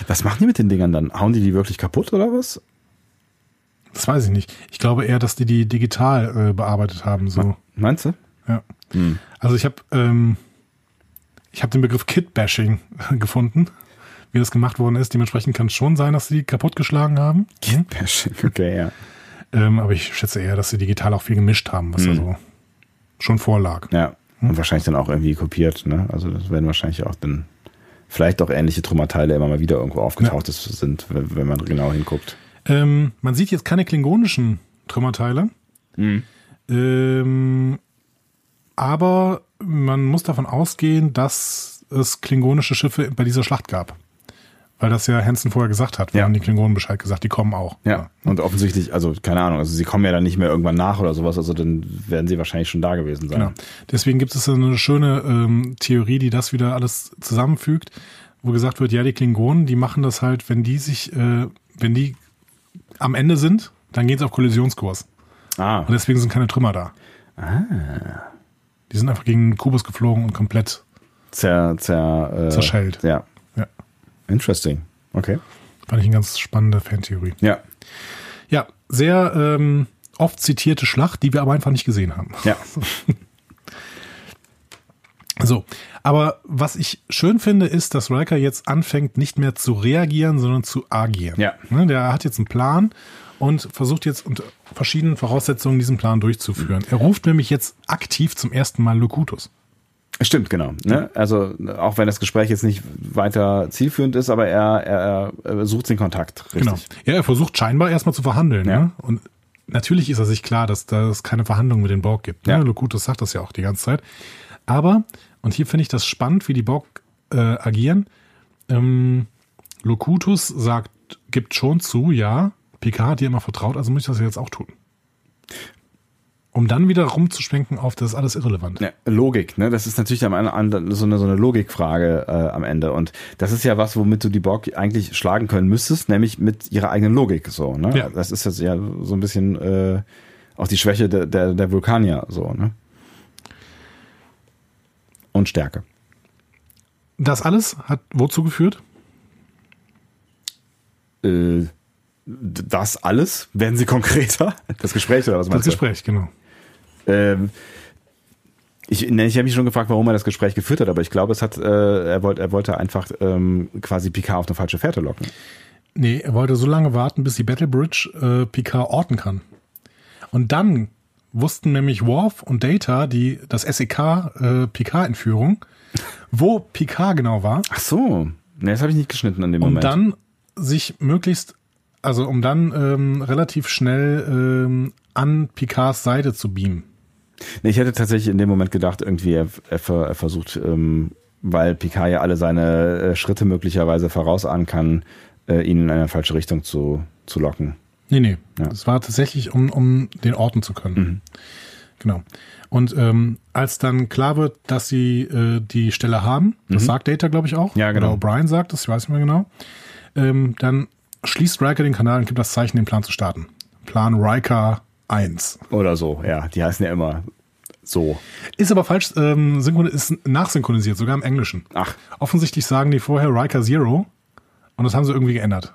Was machen die mit den Dingern dann? Hauen die die wirklich kaputt oder was? Das weiß ich nicht. Ich glaube eher, dass die die digital äh, bearbeitet haben. So. Meinst du? Ja. Also ich habe ähm, ich habe den Begriff Kit-Bashing gefunden, wie das gemacht worden ist. Dementsprechend kann es schon sein, dass sie die kaputtgeschlagen haben. Bashing, okay, ja. Ähm, aber ich schätze eher, dass sie digital auch viel gemischt haben, was also schon vorlag. Ja. Und wahrscheinlich dann auch irgendwie kopiert, ne? Also das werden wahrscheinlich auch dann vielleicht auch ähnliche Trümmerteile immer mal wieder irgendwo aufgetaucht sind, wenn, wenn man genau hinguckt. Ähm, man sieht jetzt keine klingonischen Trümmerteile. Ähm, aber man muss davon ausgehen, dass es klingonische Schiffe bei dieser Schlacht gab. Weil das ja Hansen vorher gesagt hat. Wir Ja. haben die Klingonen Bescheid gesagt, die kommen auch. Ja. Und offensichtlich, also keine Ahnung, also sie kommen ja dann nicht mehr irgendwann nach oder sowas, also dann werden sie wahrscheinlich schon da gewesen sein. Genau. Deswegen gibt es eine schöne ähm, Theorie, die das wieder alles zusammenfügt, wo gesagt wird, ja, die Klingonen, die machen das halt, wenn die sich, äh, wenn die am Ende sind, dann gehen sie auf Kollisionskurs. Ah, Und deswegen sind keine Trümmer da. Die sind einfach gegen den Kubus geflogen und komplett. zer, zer, äh, Zerschellt. Ja. Ja. Interesting. Okay. Fand ich eine ganz spannende Fantheorie. Ja. Ja, sehr ähm, oft zitierte Schlacht, die wir aber einfach nicht gesehen haben. Ja. So, aber was ich schön finde, ist, dass Riker jetzt anfängt, nicht mehr zu reagieren, sondern zu agieren. Ja. Ne, der hat jetzt einen Plan und versucht jetzt unter verschiedenen Voraussetzungen diesen Plan durchzuführen. Er ruft nämlich jetzt aktiv zum ersten Mal Locutus. Stimmt, genau. Ne? Also auch wenn das Gespräch jetzt nicht weiter zielführend ist, aber er, er, er sucht den Kontakt. Richtig. Genau. Ja, er versucht scheinbar erstmal zu verhandeln. Ja. Ne? Und natürlich ist er sich klar, dass da es keine Verhandlung mit den Borg gibt. Ne? Ja. Locutus sagt das ja auch die ganze Zeit. Aber, und hier finde ich das spannend, wie die Borg äh, agieren. Ähm, Locutus sagt, gibt schon zu, ja, Picard hat dir immer vertraut, also muss ich das jetzt auch tun. Um dann wieder rumzuschwenken auf, das ist alles irrelevant. Ja, Logik, ne? Das ist natürlich am Ende so eine, so eine Logikfrage äh, am Ende. Und das ist ja was, womit du die Borg eigentlich schlagen können müsstest, nämlich mit ihrer eigenen Logik. So, ne? Ja. Das ist jetzt ja so ein bisschen äh, auch die Schwäche der, der, der Vulkanier, so, ne? Und Stärke. Das alles hat wozu geführt? Äh, das alles? Werden sie konkreter? Das Gespräch oder was Das meinst du? Gespräch, genau. Ähm, ich, ne, ich habe mich schon gefragt, warum er das Gespräch geführt hat, aber ich glaube, es hat, äh, er, wollte, er wollte einfach ähm, quasi Picard auf eine falsche Fährte locken. Nee, er wollte so lange warten, bis die Battle Bridge äh, Picard orten kann. Und dann wussten nämlich Worf und Data, die das SEK äh, Picard-Entführung, wo Picard genau war, Ach so, ne, das habe ich nicht geschnitten an dem um Moment. dann sich möglichst also um dann ähm, relativ schnell ähm, an Picards Seite zu beamen. Nee, ich hätte tatsächlich in dem Moment gedacht, irgendwie er, er, er versucht, ähm, weil Picard ja alle seine äh, Schritte möglicherweise vorausahnen kann, äh, ihn in eine falsche Richtung zu, zu locken. Nee, nee. Ja. Es war tatsächlich, um, um den orten zu können. Genau. Und ähm, als dann klar wird, dass sie äh, die Stelle haben, das sagt Data, glaube ich, auch. Ja, genau. Oder O'Brien sagt das, ich weiß nicht mehr genau. Ähm, dann schließt Riker den Kanal und gibt das Zeichen, den Plan zu starten. Plan Riker 1. Oder so, ja. Die heißen ja immer so. Ist aber falsch, ähm, synchron ist nachsynchronisiert, sogar im Englischen. Ach. Offensichtlich sagen die vorher Riker Zero und das haben sie irgendwie geändert.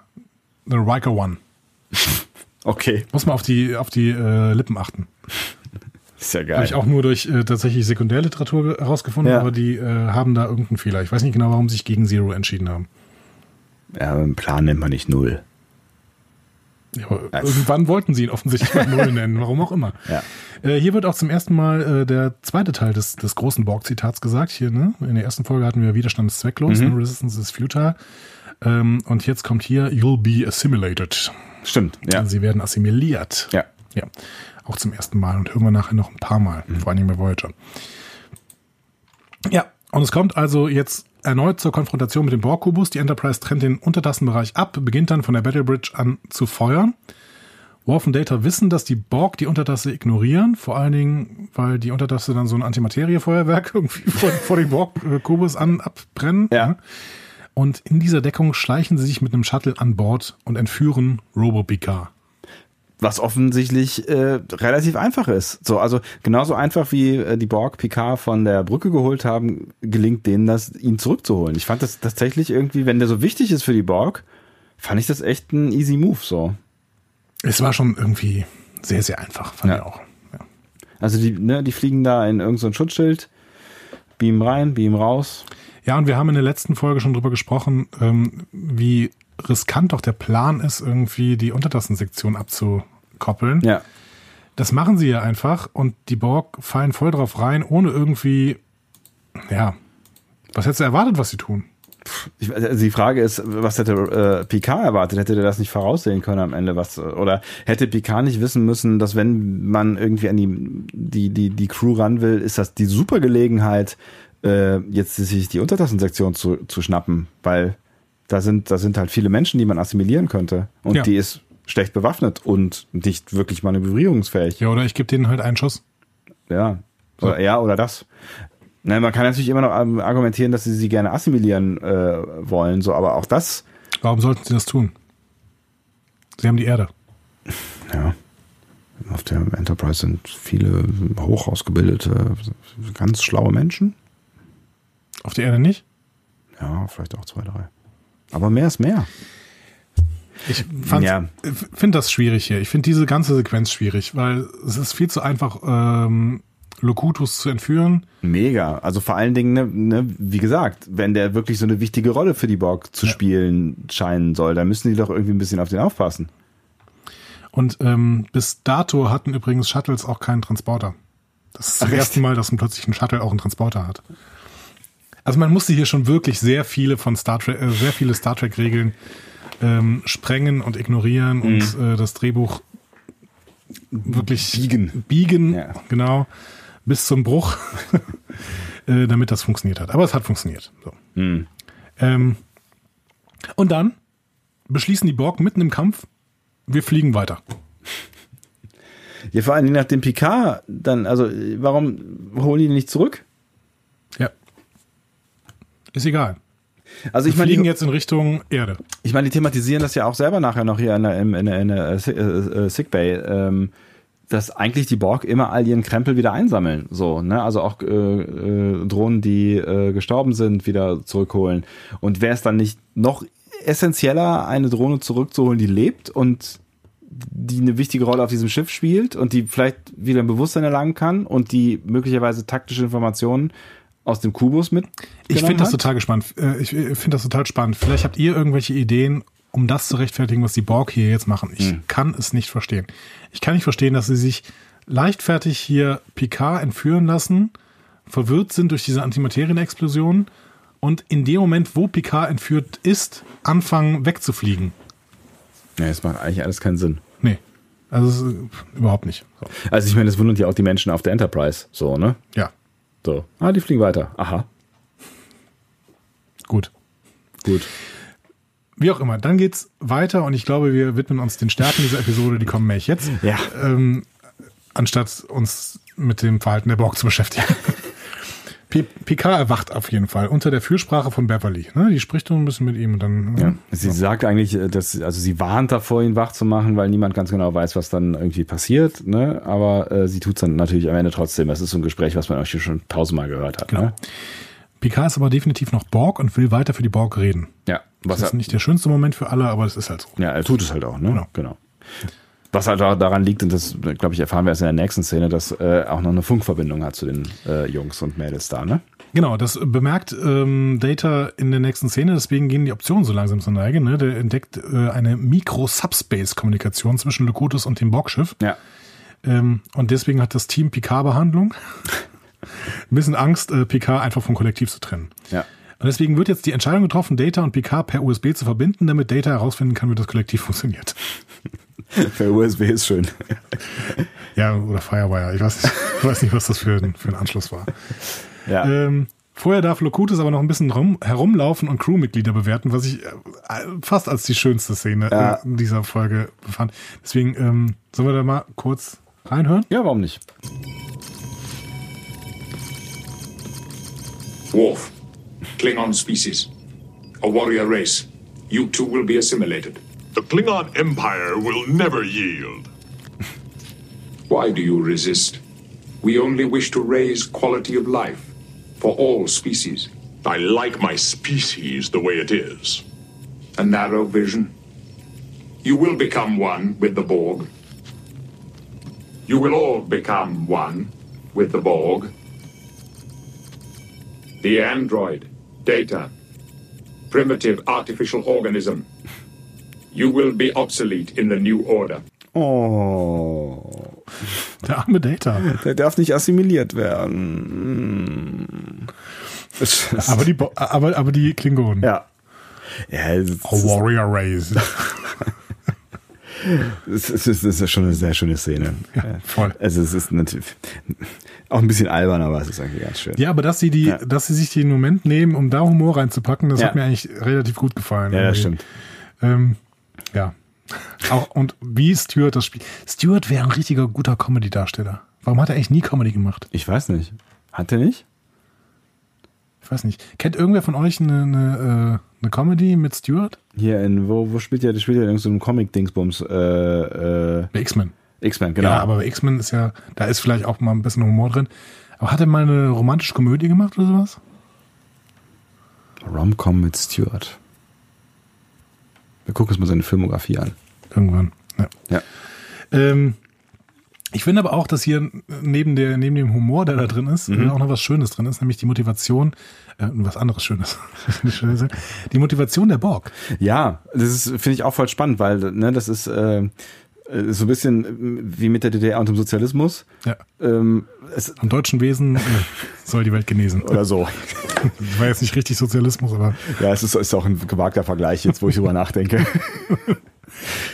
Riker One. Okay. Muss man auf die, auf die äh, Lippen achten. Ist ja Habe geil. ich auch nur durch äh, tatsächlich Sekundärliteratur ge- herausgefunden, Ja. aber die äh, haben da irgendeinen Fehler. Ich weiß nicht genau, warum sie sich gegen Zero entschieden haben. Ja, einen Plan nennt man nicht null. Ja, irgendwann wollten sie ihn offensichtlich mal Null nennen, warum auch immer. Ja. Äh, hier wird auch zum ersten Mal äh, der zweite Teil des, des großen Borg-Zitats gesagt. Hier, ne? In der ersten Folge hatten wir Widerstand ist zwecklos, ne? Resistance is futile. Ähm, und jetzt kommt hier, you'll be assimilated. Stimmt, ja. Sie werden assimiliert. Ja. Ja, auch zum ersten Mal und hören wir nachher noch ein paar Mal, vor allen Dingen bei Voyager. Ja, und es kommt also jetzt erneut zur Konfrontation mit dem Borg-Kubus. Die Enterprise trennt den Untertassenbereich ab, beginnt dann von der Battle Bridge an zu feuern. Worf und Data wissen, dass die Borg die Untertasse ignorieren, vor allen Dingen, weil die Untertasse dann so ein Antimateriefeuerwerk irgendwie vor, vor dem Borg-Kubus an abbrennen. Ja. Und in dieser Deckung schleichen sie sich mit einem Shuttle an Bord und entführen Robo Picard. Was offensichtlich äh, relativ einfach ist. So, also genauso einfach wie äh, die Borg Picard von der Brücke geholt haben, gelingt denen das, ihn zurückzuholen. Ich fand das tatsächlich irgendwie, wenn der so wichtig ist für die Borg, fand ich das echt ein easy Move so. Es war schon irgendwie sehr, sehr einfach, fand Ja. ich auch. Ja. Also die, ne, die fliegen da in irgendein so Schutzschild, beam rein, beam raus. Ja, und wir haben in der letzten Folge schon drüber gesprochen, ähm, wie riskant doch der Plan ist, irgendwie die Untertassensektion abzukoppeln. Ja. Das machen sie ja einfach und die Borg fallen voll drauf rein, ohne irgendwie, ja, was hättest du erwartet, was sie tun? Ich, also die Frage ist, was hätte äh, Picard erwartet? Hätte der das nicht voraussehen können am Ende? Was oder hätte Picard nicht wissen müssen, dass wenn man irgendwie an die die die, die Crew ran will, ist das die super Gelegenheit, äh, jetzt sich die Untertassensektion zu, zu schnappen, weil da sind da sind halt viele Menschen, die man assimilieren könnte und Ja. die ist schlecht bewaffnet und nicht wirklich manövrierungsfähig. Ja, oder ich gebe denen halt einen Schuss. Ja. Oder, ja, oder das. Nein, man kann natürlich immer noch ähm, argumentieren, dass sie sie gerne assimilieren äh, wollen, so, aber auch das, Warum sollten sie das tun? Sie haben die Erde. ja. Auf der Enterprise sind viele hoch ausgebildete, ganz schlaue Menschen. Auf der Erde nicht? Ja, vielleicht auch zwei, drei. Aber mehr ist mehr. Ich Ja. finde das schwierig hier. Ich finde diese ganze Sequenz schwierig, weil es ist viel zu einfach, ähm, Locutus zu entführen. Mega. Also vor allen Dingen, ne, ne, wie gesagt, wenn der wirklich so eine wichtige Rolle für die Borg zu Ja. spielen scheinen soll, dann müssen die doch irgendwie ein bisschen auf den aufpassen. Und ähm, bis dato hatten übrigens Shuttles auch keinen Transporter. Das ist das Ach, erste Mal, dass ein plötzlich ein Shuttle auch einen Transporter hat. Also man musste hier schon wirklich sehr viele von Star Trek, äh, sehr viele Star Trek Regeln ähm, sprengen und ignorieren und äh, das Drehbuch wirklich Mhm. Biegen. biegen, Ja. genau, bis zum Bruch, äh, damit das funktioniert hat. Aber es hat funktioniert. So. Hm. Ähm, und dann beschließen die Borg mitten im Kampf, wir fliegen weiter. Ja, vor allen Dingen nachdem Picard dann, also warum holen die nicht zurück? Ja. Ist egal. Also ich meine, fliegen die, jetzt in Richtung Erde. ich meine, die thematisieren das ja auch selber nachher noch hier in der, in der, in der äh, äh, Sickbay, ähm, dass eigentlich die Borg immer all ihren Krempel wieder einsammeln. So, ne? Also auch äh, äh, Drohnen, die äh, gestorben sind, wieder zurückholen. Und wäre es dann nicht noch essentieller, eine Drohne zurückzuholen, die lebt und die eine wichtige Rolle auf diesem Schiff spielt und die vielleicht wieder ein Bewusstsein erlangen kann und die möglicherweise taktische Informationen aus dem Kubus mit. Ich finde das total gespannt. Äh, Ich äh, finde das total spannend. Vielleicht habt ihr irgendwelche Ideen, um das zu rechtfertigen, was die Borg hier jetzt machen. Ich Hm. kann es nicht verstehen. Ich kann nicht verstehen, dass sie sich leichtfertig hier Picard entführen lassen, verwirrt sind durch diese Antimaterienexplosion und in dem Moment, wo Picard entführt ist, anfangen wegzufliegen. Ja, das macht eigentlich alles keinen Sinn. Nee. Also es ist, überhaupt nicht. So. Also ich meine, das wundert ja auch die Menschen auf der Enterprise, so, ne? Ja, So. Ah, die fliegen weiter. Aha. gut. Gut. Wie auch immer, dann geht's weiter und ich glaube, wir widmen uns den Stärken dieser Episode, die kommen nämlich jetzt. Ja. Ähm, anstatt uns mit dem Verhalten der Borg zu beschäftigen. P Picard erwacht auf jeden Fall unter der Fürsprache von Beverly. Ne? Die spricht so ein bisschen mit ihm und dann. Ja. Sie sagt eigentlich, äh, dass, also sie warnt davor, ihn wach zu machen, weil niemand ganz genau weiß, was dann irgendwie passiert, ne? Aber äh, sie tut's dann natürlich am Ende trotzdem. Das ist so ein Gespräch, was man euch schon tausendmal gehört hat. Genau. Ne? Picard ist aber definitiv noch Borg und will weiter für die Borg reden. Ja. Was Das ist nicht der schönste Moment für alle, aber es ist halt so. ja, er tut es halt auch, ne? Genau. genau. Was halt auch daran liegt, und das, glaube ich, erfahren wir erst in der nächsten Szene, dass äh, auch noch eine Funkverbindung hat zu den äh, Jungs und Mädels da, ne? Genau, das bemerkt ähm, Data in der nächsten Szene, deswegen gehen die Optionen so langsam zur Neige. Ne? Der entdeckt äh, eine Mikro-Subspace-Kommunikation zwischen Locutus und dem Borgschiff. Ja. Ähm, und deswegen hat das Team Picard-Behandlung ein bisschen Angst, äh, Picard einfach vom Kollektiv zu trennen. Ja. Und deswegen wird jetzt die Entscheidung getroffen, Data und Picard per USB zu verbinden, damit Data herausfinden kann, wie das Kollektiv funktioniert. Für USB ist schön. Ja, oder Firewire. Ich weiß nicht, ich weiß nicht was das für ein, für ein Anschluss war. Ja. Ähm, vorher darf Locutus aber noch ein bisschen rum, herumlaufen und Crewmitglieder bewerten, was ich äh, fast als die schönste Szene Ja. in dieser Folge befand. Deswegen ähm, sollen wir da mal kurz reinhören? ja, warum nicht? Worf, Klingon species, a warrior race. You two will be assimilated. The Klingon Empire will never yield. Why do you resist? We only wish to raise quality of life for all species. I like my species the way it is. A narrow vision. You will become one with the Borg. You will all become one with the Borg. The android, data, primitive artificial organism. You will be obsolete in the new order. Oh. Der arme Data. Der darf nicht assimiliert werden. Ist- Aber die, Bo aber, aber die Klingonen. ja. Ja, A warrior race. es ist, es ist schon eine sehr schöne Szene. Ja, voll. Also es ist natürlich auch ein bisschen albern, aber es ist eigentlich ganz schön. Ja, aber dass sie die, Ja. dass sie sich den Moment nehmen, um da Humor reinzupacken, das Ja. hat mir eigentlich relativ gut gefallen. Ja, das irgendwie. stimmt. Ähm, ja. Auch, und wie Stuart das spielt. Stuart wäre ein richtiger guter Comedy-Darsteller. Warum hat er eigentlich nie Comedy gemacht? Ich weiß nicht. Hat er nicht? Ich weiß nicht. Kennt irgendwer von euch eine, eine, äh, eine Comedy mit Stuart? Hier in, wo, wo spielt der? Der spielt ja in so einem Comic-Dingsbums. Äh, äh, X-Men. X-Men, genau. Ja, aber bei X-Men ist ja, da ist vielleicht auch mal ein bisschen Humor drin. Aber hat er mal eine romantische Komödie gemacht oder sowas? Rom-Com mit Stewart. Wir gucken uns mal seine Filmografie an. Irgendwann. Ja. Ja. Ähm, ich finde aber auch, dass hier neben, der, neben dem Humor, der da drin ist, Mhm. auch noch was Schönes drin ist, nämlich die Motivation, äh, was anderes Schönes. Die Motivation der Borg. Ja, das finde ich auch voll spannend, weil, ne, das ist äh, äh, so ein bisschen wie mit der DDR und dem Sozialismus. Ja. Ähm, es, Am deutschen Wesen äh, soll die Welt genesen. oder so. War jetzt nicht richtig Sozialismus, aber. Ja, es ist, ist auch ein gewagter Vergleich jetzt, wo ich drüber nachdenke.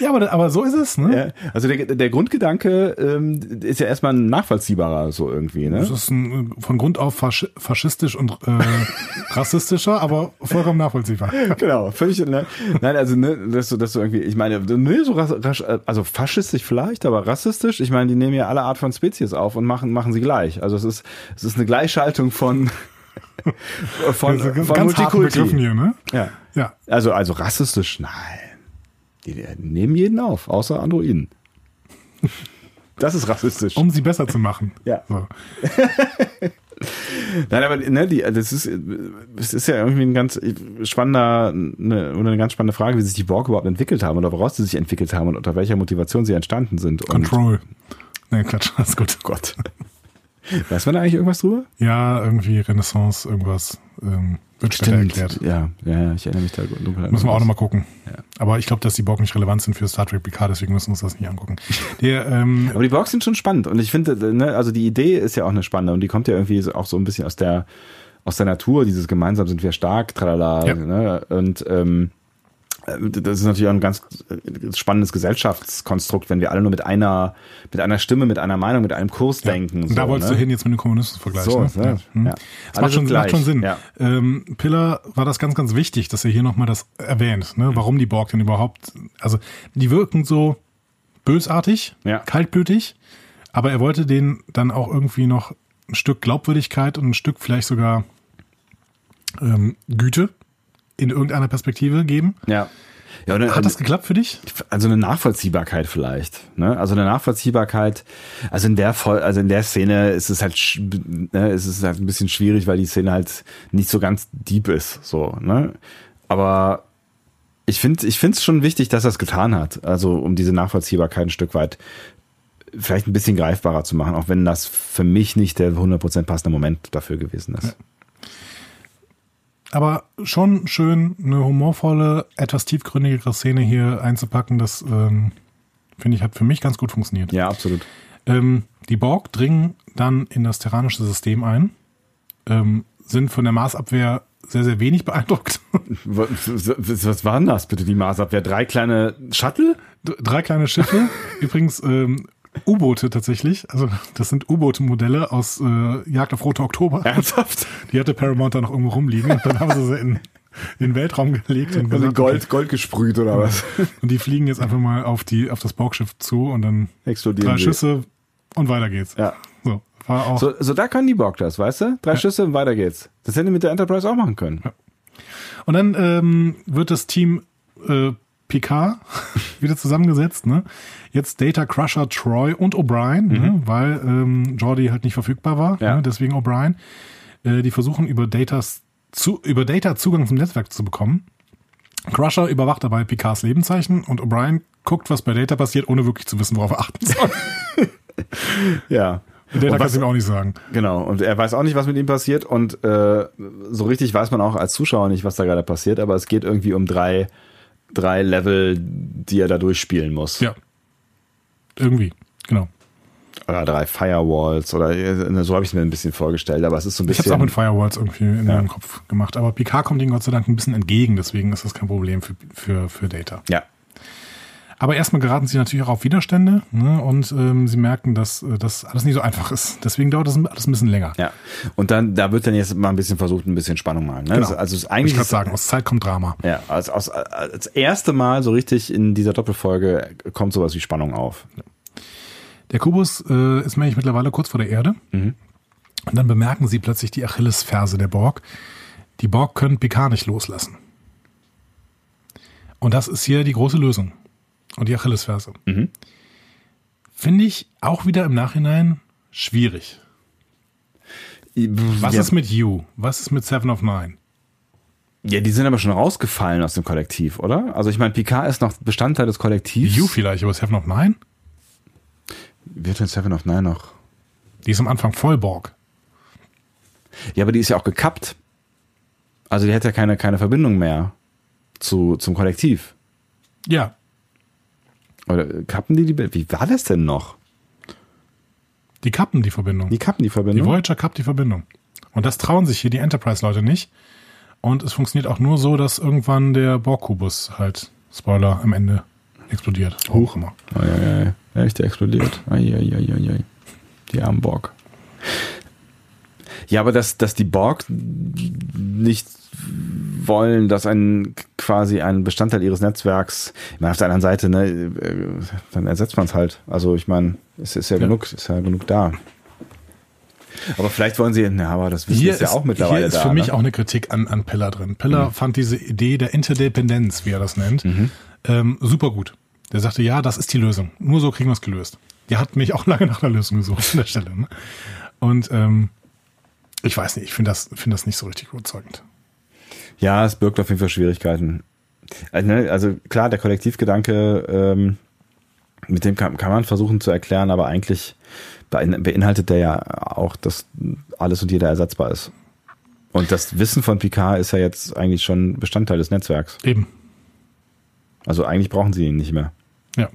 Ja, aber, aber so ist es, ne? Ja, also der, der Grundgedanke ähm, ist ja erstmal ein nachvollziehbarer so irgendwie, Das ne? ist ein, von Grund auf fasch faschistisch und äh, rassistischer, aber vollkommen nachvollziehbar. Genau, völlig, ne? Nein, also, ne, dass du, dass du irgendwie, ich meine, ne, so rasch, also faschistisch vielleicht, aber rassistisch, ich meine, die nehmen ja alle Art von Spezies auf und machen, machen sie gleich. Also es ist, es ist eine Gleichschaltung von, von, Also von Multikulti. Hier, ne? Ja. Ja. Also, also rassistisch, nein. Die, nehmen jeden auf, außer Androiden. Das ist rassistisch. Um sie besser zu machen. Ja. So. Nein, aber ne, die, das ist, es ist ja irgendwie ein ganz spannender, eine, eine ganz spannende Frage, wie sich die Borg überhaupt entwickelt haben oder woraus sie sich entwickelt haben und unter welcher Motivation sie entstanden sind. Und, Control. Ne, Quatsch, alles gut. Gott. Weiß man da eigentlich irgendwas drüber? Ja, irgendwie Renaissance, irgendwas. Ähm, wird später erklärt. Ja, ja, ja, ich erinnere mich da dunkel. an Müssen wir auch nochmal gucken. Aber ich glaube, dass die Borg nicht relevant sind für Star Trek PK, deswegen müssen wir uns das nicht angucken. Der, ähm, Aber die Borgs sind schon spannend und ich finde, ne, also die Idee ist ja auch eine spannende und die kommt ja irgendwie auch so ein bisschen aus der aus der Natur, dieses gemeinsam sind wir stark, tralala, Ja. ne? Und ähm, äh, das ist natürlich auch ein ganz äh, spannendes Gesellschaftskonstrukt, wenn wir alle nur mit einer, mit einer Stimme, mit einer Meinung, mit einem Kurs denken. Und da so, wolltest ne? du hin jetzt mit den Kommunisten vergleichen. So, ne? ja. Hm. Ja. Das macht schon, macht schon. Sinn. Ja. Ähm, Pillar war das ganz, ganz wichtig, dass er hier nochmal das erwähnt, ne? warum die Borg denn überhaupt, also die wirken so bösartig, Ja. kaltblütig, aber er wollte denen dann auch irgendwie noch ein Stück Glaubwürdigkeit und ein Stück vielleicht sogar ähm, Güte in irgendeiner Perspektive geben. Ja. ja und, Hat das geklappt für dich? also eine Nachvollziehbarkeit vielleicht, ne? Also eine Nachvollziehbarkeit. Also in der also in der Szene ist es halt, ne, ist es halt ein bisschen schwierig, weil die Szene halt nicht so ganz deep ist, so, ne? Aber ich finde, ich finde es schon wichtig, dass er es getan hat. Also um diese Nachvollziehbarkeit ein Stück weit vielleicht ein bisschen greifbarer zu machen, auch wenn das für mich nicht der 100% passende Moment dafür gewesen ist. Aber schon schön, eine humorvolle, etwas tiefgründigere Szene hier einzupacken, das ähm, finde ich, hat für mich ganz gut funktioniert. Ja, absolut. Ähm, die Borg dringen dann in das terranische System ein, ähm, sind von der Marsabwehr sehr, sehr wenig beeindruckt. Was, was war denn das bitte, die Marsabwehr? Drei kleine Shuttle? Drei kleine Schiffe, übrigens ähm, U-Boote tatsächlich. Also das sind U-Boot-Modelle aus äh, Jagd auf Rote Oktober. Ernsthaft? Die hatte Paramount da noch irgendwo rumliegen. Und dann haben sie sie in, in den Weltraum gelegt und, Also gesagt, Gold, Gold gesprüht oder was? okay. und die fliegen jetzt einfach mal auf die auf das Borgschiff zu und dann Explodieren drei sie. Schüsse und weiter geht's. Ja. So, war auch. So, so da können die Borg das, weißt du? Drei Schüsse und weiter geht's. Das hätten die mit der Enterprise auch machen können. Und dann ähm, wird das Team äh, Picard wieder zusammengesetzt. Ne? Jetzt Data Crusher, Troy und O'Brien, ne? weil ähm, Jordi halt nicht verfügbar war. Ja. Ne? Deswegen O'Brien. Äh, die versuchen über Datas zu, über Data Zugang zum Netzwerk zu bekommen. Crusher überwacht dabei Picards Lebenszeichen und O'Brien guckt, was bei Data passiert, ohne wirklich zu wissen, worauf er achten soll. Ja. Data Und kann was- es ihm auch nicht sagen. Genau, und er weiß auch nicht, was mit ihm passiert und äh, so richtig weiß man auch als Zuschauer nicht, was da gerade passiert, aber es geht irgendwie um drei, drei Level, die er da durchspielen muss. Ja. Irgendwie, genau. Oder drei Firewalls oder äh, so habe ich es mir ein bisschen vorgestellt, aber es ist so ein Ich habe bisschen. es auch mit Firewalls irgendwie in meinem Kopf gemacht, aber Picard kommt ihm Gott sei Dank ein bisschen entgegen, deswegen ist das kein Problem für, für, für Data. ja, Aber erstmal geraten sie natürlich auch auf Widerstände ne, und ähm, sie merken, dass äh, das alles nicht so einfach ist. Deswegen dauert das alles ein bisschen länger. ja. Und dann, da wird dann jetzt mal ein bisschen versucht, ein bisschen Spannung mal. Ne? Genau. Also es ist ich eigentlich kann sagen, aus Zeit kommt Drama. Ja, als, als, als erste Mal so richtig in dieser Doppelfolge kommt sowas wie Spannung auf. Der Kubus äh, ist nämlich mittlerweile kurz vor der Erde. Mhm. Und dann bemerken sie plötzlich die Achillesferse der Borg. Die Borg können Picard nicht loslassen. Und das ist hier die große Lösung. Und die Achillesferse. Mhm. Finde ich auch wieder im Nachhinein schwierig. Was ja, ist mit You? Was ist mit Seven of Nine? ja, die sind aber schon rausgefallen aus dem Kollektiv, oder? Also ich meine, Picard ist noch Bestandteil des Kollektivs. You vielleicht, aber Seven of Nine? Wird denn Seven of Nine noch? Die ist am Anfang voll Borg. Ja, aber die ist ja auch gekappt. Also die hat ja keine, keine Verbindung mehr zu, zum Kollektiv. Ja, Oder kappen die die? Wie war das denn noch? die kappen die Verbindung. Die kappen die Die Verbindung? Voyager kappt die Verbindung. Und das trauen sich hier die Enterprise-Leute nicht. Und es funktioniert auch nur so, dass irgendwann der Borg-Kubus halt, Spoiler, am Ende explodiert. Hoch immer. Oh, ja, ja, ja. Ja, ist der explodiert. Ai, ai, ai, ai, ai. Die armen Borg. Ja, aber dass, dass die Borg nicht wollen, dass ein quasi ein Bestandteil ihres Netzwerks, ich meine, auf der anderen Seite, ne, äh, dann ersetzt man es halt. Also ich meine, es ist ja, Ja. genug, ist ja genug da. Aber vielleicht wollen sie, na, aber das Wissen Hier ist ja auch mittlerweile hier ist da. für mich ne? auch eine Kritik an, an Pillar drin. Pillar fand diese Idee der Interdependenz, wie er das nennt, Mhm. ähm, super gut. Der sagte, ja, das ist die Lösung. Nur so kriegen wir es gelöst. Die hat mich auch lange nach einer Lösung gesucht an der Stelle. Ne? Und ähm, ich weiß nicht, ich finde das, finde das nicht so richtig überzeugend. Ja, es birgt auf jeden Fall Schwierigkeiten. Also, ne, also klar, der Kollektivgedanke, ähm, mit dem kann, kann man versuchen zu erklären, aber eigentlich bein- beinhaltet der ja auch, dass alles und jeder ersetzbar ist. Und das Wissen von Picard ist ja jetzt eigentlich schon Bestandteil des Netzwerks. Eben. Also eigentlich brauchen sie ihn nicht mehr. Ja.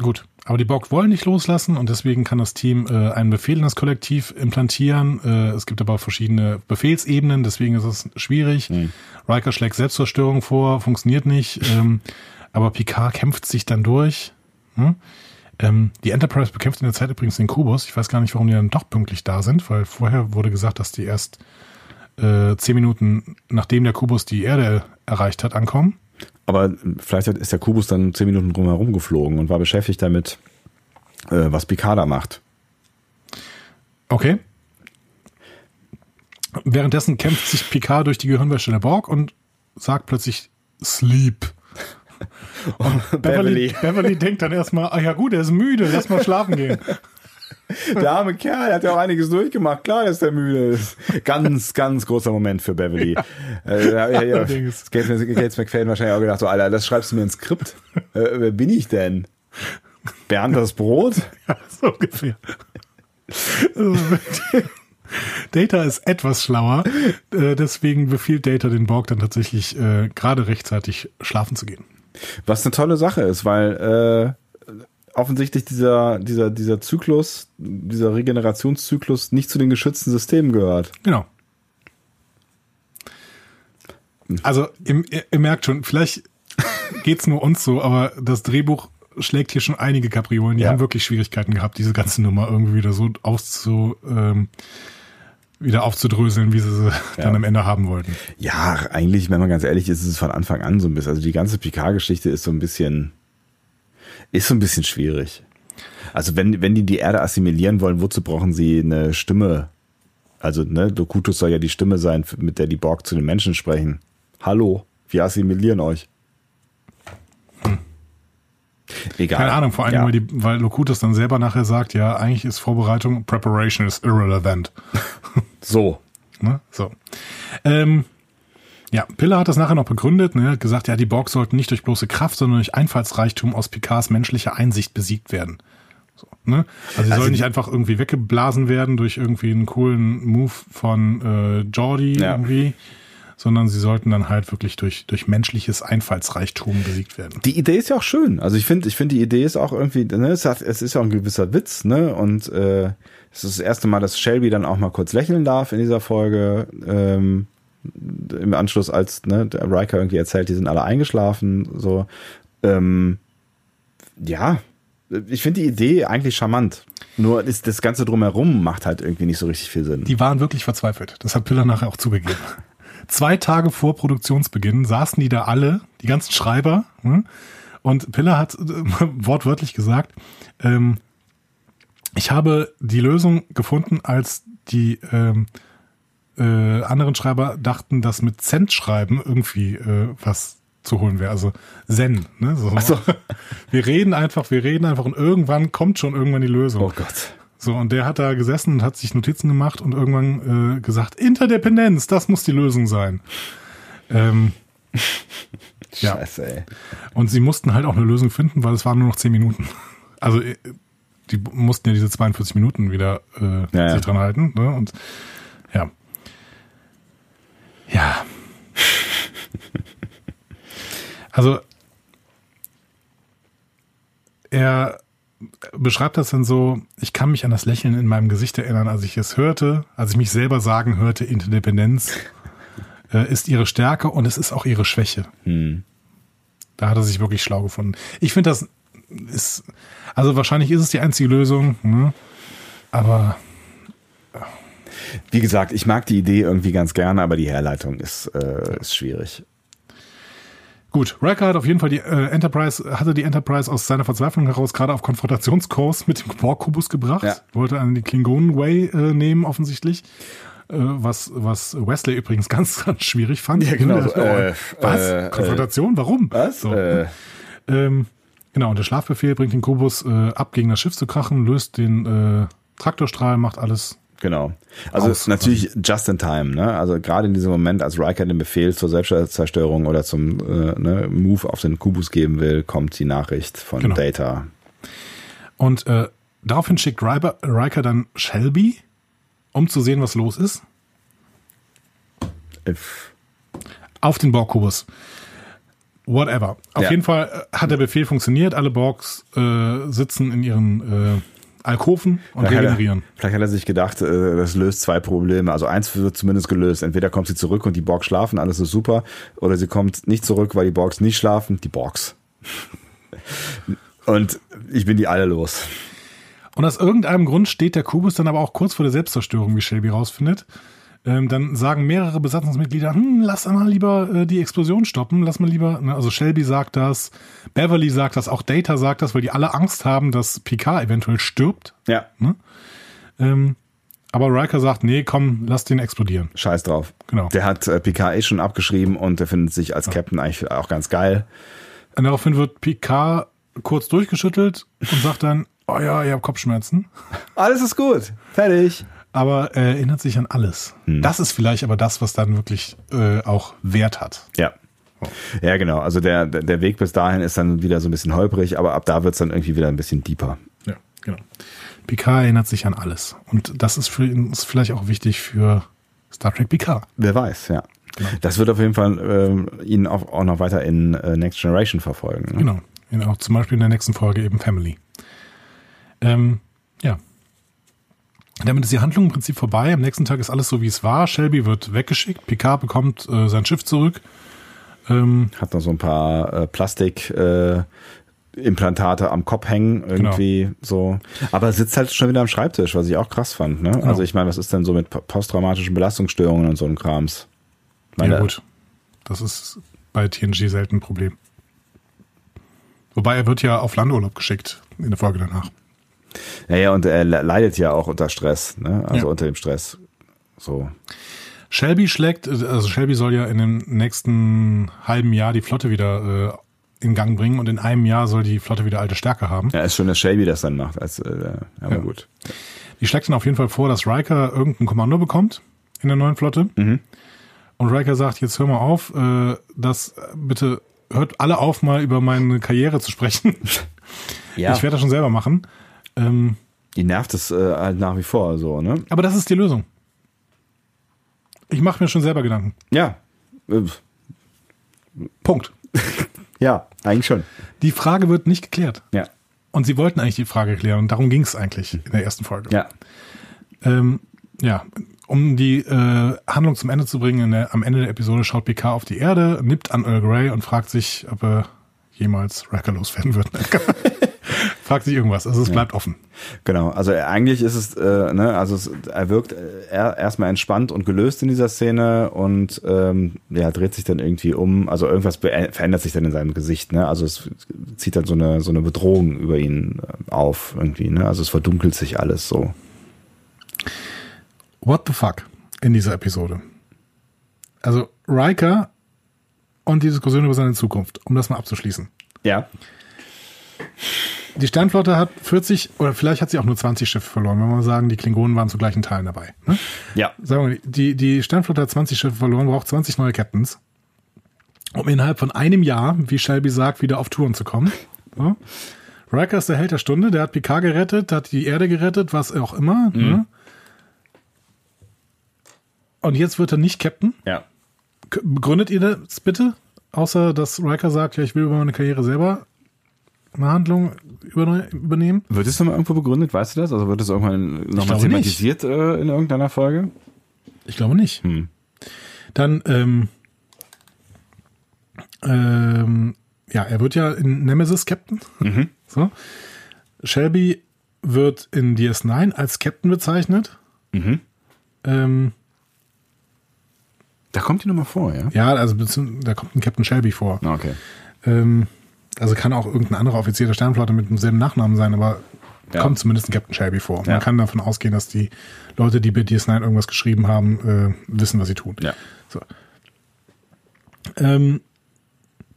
Gut. Aber die Borg wollen nicht loslassen und deswegen kann das Team äh, einen Befehl in das Kollektiv implantieren. Äh, es gibt aber verschiedene Befehlsebenen, deswegen ist es schwierig. Hm. Riker schlägt Selbstzerstörung vor, funktioniert nicht. Ähm, aber Picard kämpft sich dann durch. Hm? Ähm, die Enterprise bekämpft in der Zeit übrigens den Kubus. Ich weiß gar nicht, warum die dann doch pünktlich da sind, weil vorher wurde gesagt, dass die erst äh, zehn Minuten nachdem der Kubus die Erde erreicht hat, ankommen. Aber vielleicht ist der Kubus dann zehn Minuten drumherum geflogen und war beschäftigt damit, äh, was Picard da macht. Okay. Währenddessen kämpft sich Picard durch die Gehirnwäsche der Borg und sagt plötzlich Sleep. Und Beverly, Beverly denkt dann erstmal, ah ja gut, er ist müde, lass mal schlafen gehen. Der arme Kerl hat ja auch einiges durchgemacht. Klar, dass der müde ist. Ganz, ganz großer Moment für Beverly. Ja. Äh, ja, ja. Gates, McFadden wahrscheinlich auch gedacht, so, Alter, das schreibst du mir ins Skript. Äh, wer bin ich denn? Bernd das Brot? Ja, so ungefähr. Data ist etwas schlauer, äh, deswegen befiehlt Data den Borg dann tatsächlich äh, gerade rechtzeitig schlafen zu gehen. Was eine tolle Sache ist, weil äh, offensichtlich dieser, dieser, dieser Zyklus, dieser Regenerationszyklus nicht zu den geschützten Systemen gehört. Genau. Also, ihr, ihr merkt schon, vielleicht geht's nur uns so, aber das Drehbuch schlägt hier schon einige Kapriolen. Die Ja. haben wirklich Schwierigkeiten gehabt, diese ganze Nummer irgendwie wieder so auszu, ähm, wieder aufzudröseln, wie sie sie dann am Ende haben wollten. Ja, eigentlich, wenn man ganz ehrlich ist, ist es von Anfang an so ein bisschen. Also die ganze Picard-Geschichte ist so ein bisschen, ist so ein bisschen schwierig. Also wenn, wenn die die Erde assimilieren wollen, wozu brauchen sie eine Stimme? Also, ne, Locutus soll ja die Stimme sein, mit der die Borg zu den Menschen sprechen. Hallo, wir assimilieren euch. Egal. Keine Ahnung, vor allem, Ja. weil, die, weil Locutus dann selber nachher sagt, ja, eigentlich ist Vorbereitung, Preparation is irrelevant. So. Ne? So. Ähm, ja, Piller hat das nachher noch begründet, ne, hat gesagt, ja, die Borg sollten nicht durch bloße Kraft, sondern durch Einfallsreichtum aus Picards menschlicher Einsicht besiegt werden. So, ne? Also sie sollen nicht einfach irgendwie weggeblasen werden durch irgendwie einen coolen Move von äh, Jordi Ja. irgendwie, sondern sie sollten dann halt wirklich durch, durch menschliches Einfallsreichtum besiegt werden. Die Idee ist ja auch schön. Also ich finde, ich finde die Idee ist auch irgendwie, ne, es, hat, es ist ja auch ein gewisser Witz, ne? Und äh, es ist das erste Mal, dass Shelby dann auch mal kurz lächeln darf in dieser Folge. Ähm, Im Anschluss, als ne, der Riker irgendwie erzählt, die sind alle eingeschlafen. So, ähm, ja, ich finde die Idee eigentlich charmant. Nur ist das Ganze drumherum macht halt irgendwie nicht so richtig viel Sinn. Die waren wirklich verzweifelt. Das hat Piller nachher auch zugegeben. Zwei Tage vor Produktionsbeginn saßen die da alle, die ganzen Schreiber, hm? und Piller hat äh, wortwörtlich gesagt, ähm, ich habe die Lösung gefunden, als die ähm, äh, anderen Schreiber dachten, dass mit Cent schreiben irgendwie äh, was zu holen wäre. Also Zen. Ne? So. so. Wir reden einfach, wir reden einfach und irgendwann kommt schon irgendwann die Lösung. oh Gott. So, und der hat da gesessen und hat sich Notizen gemacht und irgendwann äh, gesagt, Interdependenz, das muss die Lösung sein. Ähm, Ja. Scheiße, ey. und sie mussten halt auch eine Lösung finden, weil es waren nur noch 10 Minuten. Also äh, die mussten ja diese 42 Minuten wieder äh, Ja, ja. sich dran halten. Ne? Und ja. Ja. Also er beschreibt das dann so, ich kann mich an das Lächeln in meinem Gesicht erinnern, als ich es hörte, als ich mich selber sagen hörte, Interdependenz äh, ist ihre Stärke und es ist auch ihre Schwäche. Da hat er sich wirklich schlau gefunden. Ich finde, das ist, also wahrscheinlich ist es die einzige Lösung, ne? aber Wie gesagt, ich mag die Idee irgendwie ganz gerne, aber die Herleitung ist, äh, ist schwierig. Gut, Riker hat auf jeden Fall die äh, Enterprise, hatte die Enterprise aus seiner Verzweiflung heraus gerade auf Konfrontationskurs mit dem Borg-Kubus gebracht. Ja. Wollte einen die Klingonen Way äh, nehmen, offensichtlich. Äh, was, was Wesley übrigens ganz, ganz schwierig fand. Ja, genau, hat, äh, was? äh, Konfrontation? Warum? Was? So. Äh, Ähm, genau, und der Schlafbefehl bringt den Kubus äh, ab, gegen das Schiff zu krachen, löst den Traktorstrahl, macht alles. Genau. Also Aus- natürlich just in time, ne? Also gerade in diesem Moment, als Riker den Befehl zur Selbstzerstörung oder zum äh, ne, Move auf den Kubus geben will, kommt die Nachricht von Genau. Data. Und äh, daraufhin schickt Riker, Riker dann Shelby, um zu sehen, was los ist. If, auf den Borg-Kubus. Whatever. Auf Ja. jeden Fall äh, hat der Befehl funktioniert. Alle Borgs äh, sitzen in ihren äh, Alkoven und Vielleicht hat, er, regenerieren. vielleicht hat er sich gedacht, äh, das löst zwei Probleme. Also eins wird zumindest gelöst. Entweder kommt sie zurück und die Borgs schlafen, alles ist super. Oder sie kommt nicht zurück, weil die Borgs nicht schlafen. Die Borgs. und ich bin die alle los. Und aus irgendeinem Grund steht der Kubus dann aber auch kurz vor der Selbstzerstörung, wie Shelby rausfindet. Ähm, dann sagen mehrere Besatzungsmitglieder, hm, lass mal lieber äh, die Explosion stoppen, lass mal lieber, ne, also Shelby sagt das, Beverly sagt das, auch Data sagt das, weil die alle Angst haben, dass Picard eventuell stirbt. Ja, Ähm, aber Riker sagt, nee, komm, lass den explodieren. scheiß drauf. Genau. Der hat äh, Picard eh schon abgeschrieben und der findet sich als Captain eigentlich auch ganz geil. Und daraufhin wird Picard kurz durchgeschüttelt und sagt dann, oh ja, ihr habt Kopfschmerzen. Alles ist gut. Fertig. Aber er erinnert sich an alles. Hm. Das ist vielleicht aber das, was dann wirklich äh, auch Wert hat. Ja. Ja, genau. Also der, der Weg bis dahin ist dann wieder so ein bisschen holprig, aber ab da wird's dann irgendwie wieder ein bisschen deeper. Ja, genau. Picard erinnert sich an alles. Und das ist für uns vielleicht auch wichtig für Star Trek Picard. Wer weiß, ja. Das wird auf jeden Fall ähm, ihn auch, auch noch weiter in äh, Next Generation verfolgen. Ne? Genau. In, auch zum Beispiel in der nächsten Folge eben Family. Ähm, ja. Damit ist die Handlung im Prinzip vorbei. Am nächsten Tag ist alles so, wie es war. Shelby wird weggeschickt. Picard bekommt äh, sein Schiff zurück. Ähm, Hat noch so ein paar äh, Plastik äh, Implantate am Kopf hängen, irgendwie so. Aber sitzt halt schon wieder am Schreibtisch, was ich auch krass fand. Ne? Also ich meine, was ist denn so mit po- posttraumatischen Belastungsstörungen und so einem Krams? Meine, ja, gut. Das ist bei TNG selten ein Problem. Wobei er wird ja auf Landurlaub geschickt in der Folge danach. Ja, ja, und er le- leidet ja auch unter Stress, ne? Also Ja. unter dem Stress. So. Shelby schlägt, also Shelby soll ja in dem nächsten halben Jahr die Flotte wieder äh, in Gang bringen und in einem Jahr soll die Flotte wieder alte Stärke haben. Ja, ist schön, dass Shelby das dann macht. Als, äh, aber Ja. gut. Die schlägt dann auf jeden Fall vor, dass Riker irgendein Kommando bekommt in der neuen Flotte. Und Riker sagt, jetzt hör mal auf, äh, das bitte hört alle auf, mal über meine Karriere zu sprechen. Ja. Ich werde das schon selber machen. Ähm, Die nervt es äh, halt nach wie vor so, ne? aber das ist die Lösung. Ich mache mir schon selber Gedanken. Ja. Äh, Punkt. Ja, eigentlich schon. Die Frage wird nicht geklärt. Ja. Und sie wollten eigentlich die Frage klären und darum ging es eigentlich in der ersten Folge. Ja. Ähm, ja, um die äh, Handlung zum Ende zu bringen, in der, am Ende der Episode schaut Picard auf die Erde, nippt an Earl Grey und fragt sich, ob er jemals Wrecker loswerden wird. fragt sich irgendwas, also es bleibt offen. Genau, also er- eigentlich ist es, äh, ne, also es, er wirkt äh, er, erstmal entspannt und gelöst in dieser Szene und ähm, ja, dreht sich dann irgendwie um, also irgendwas verändert sich dann in seinem Gesicht, ne? Also es zieht dann so eine so eine Bedrohung über ihn äh, auf irgendwie, ne? Also es verdunkelt sich alles so. What the fuck in dieser Episode? Also Riker und die Diskussion über seine Zukunft, um das mal abzuschließen. Ja. Die Sternflotte hat 40 oder vielleicht hat sie auch nur 20 Schiffe verloren, wenn wir mal sagen, die Klingonen waren zu gleichen Teilen dabei. Ne? Ja. Sagen wir, die, die Sternflotte hat 20 Schiffe verloren, braucht 20 neue Captains, um innerhalb von einem Jahr, wie Shelby sagt, wieder auf Touren zu kommen. So. Riker ist der Held der Stunde, der hat Picard gerettet, hat die Erde gerettet, was auch immer. Ne? Und jetzt wird er nicht Captain. Ja. Begründet ihr das bitte? Außer, dass Riker sagt, ja, ich will über meine Karriere selber eine Handlung überne- übernehmen. Wird es nochmal irgendwo begründet, weißt du das? Also wird es irgendwann nochmal thematisiert äh, in irgendeiner Folge? Ich glaube nicht. Dann, ähm, ähm, ja, er wird ja in Nemesis Captain. So. Shelby wird in DS9 als Captain bezeichnet. Ähm, Da kommt die nochmal vor, ja? ja, also da kommt ein Captain Shelby vor. Ah, Okay. Ähm, also kann auch irgendein anderer Offizier der Sternflotte mit demselben Nachnamen sein, aber Ja. kommt zumindest ein Captain Shelby vor. Ja. Man kann davon ausgehen, dass die Leute, die bei DS9 irgendwas geschrieben haben, äh, wissen, was sie tun. Ja. So. Ähm,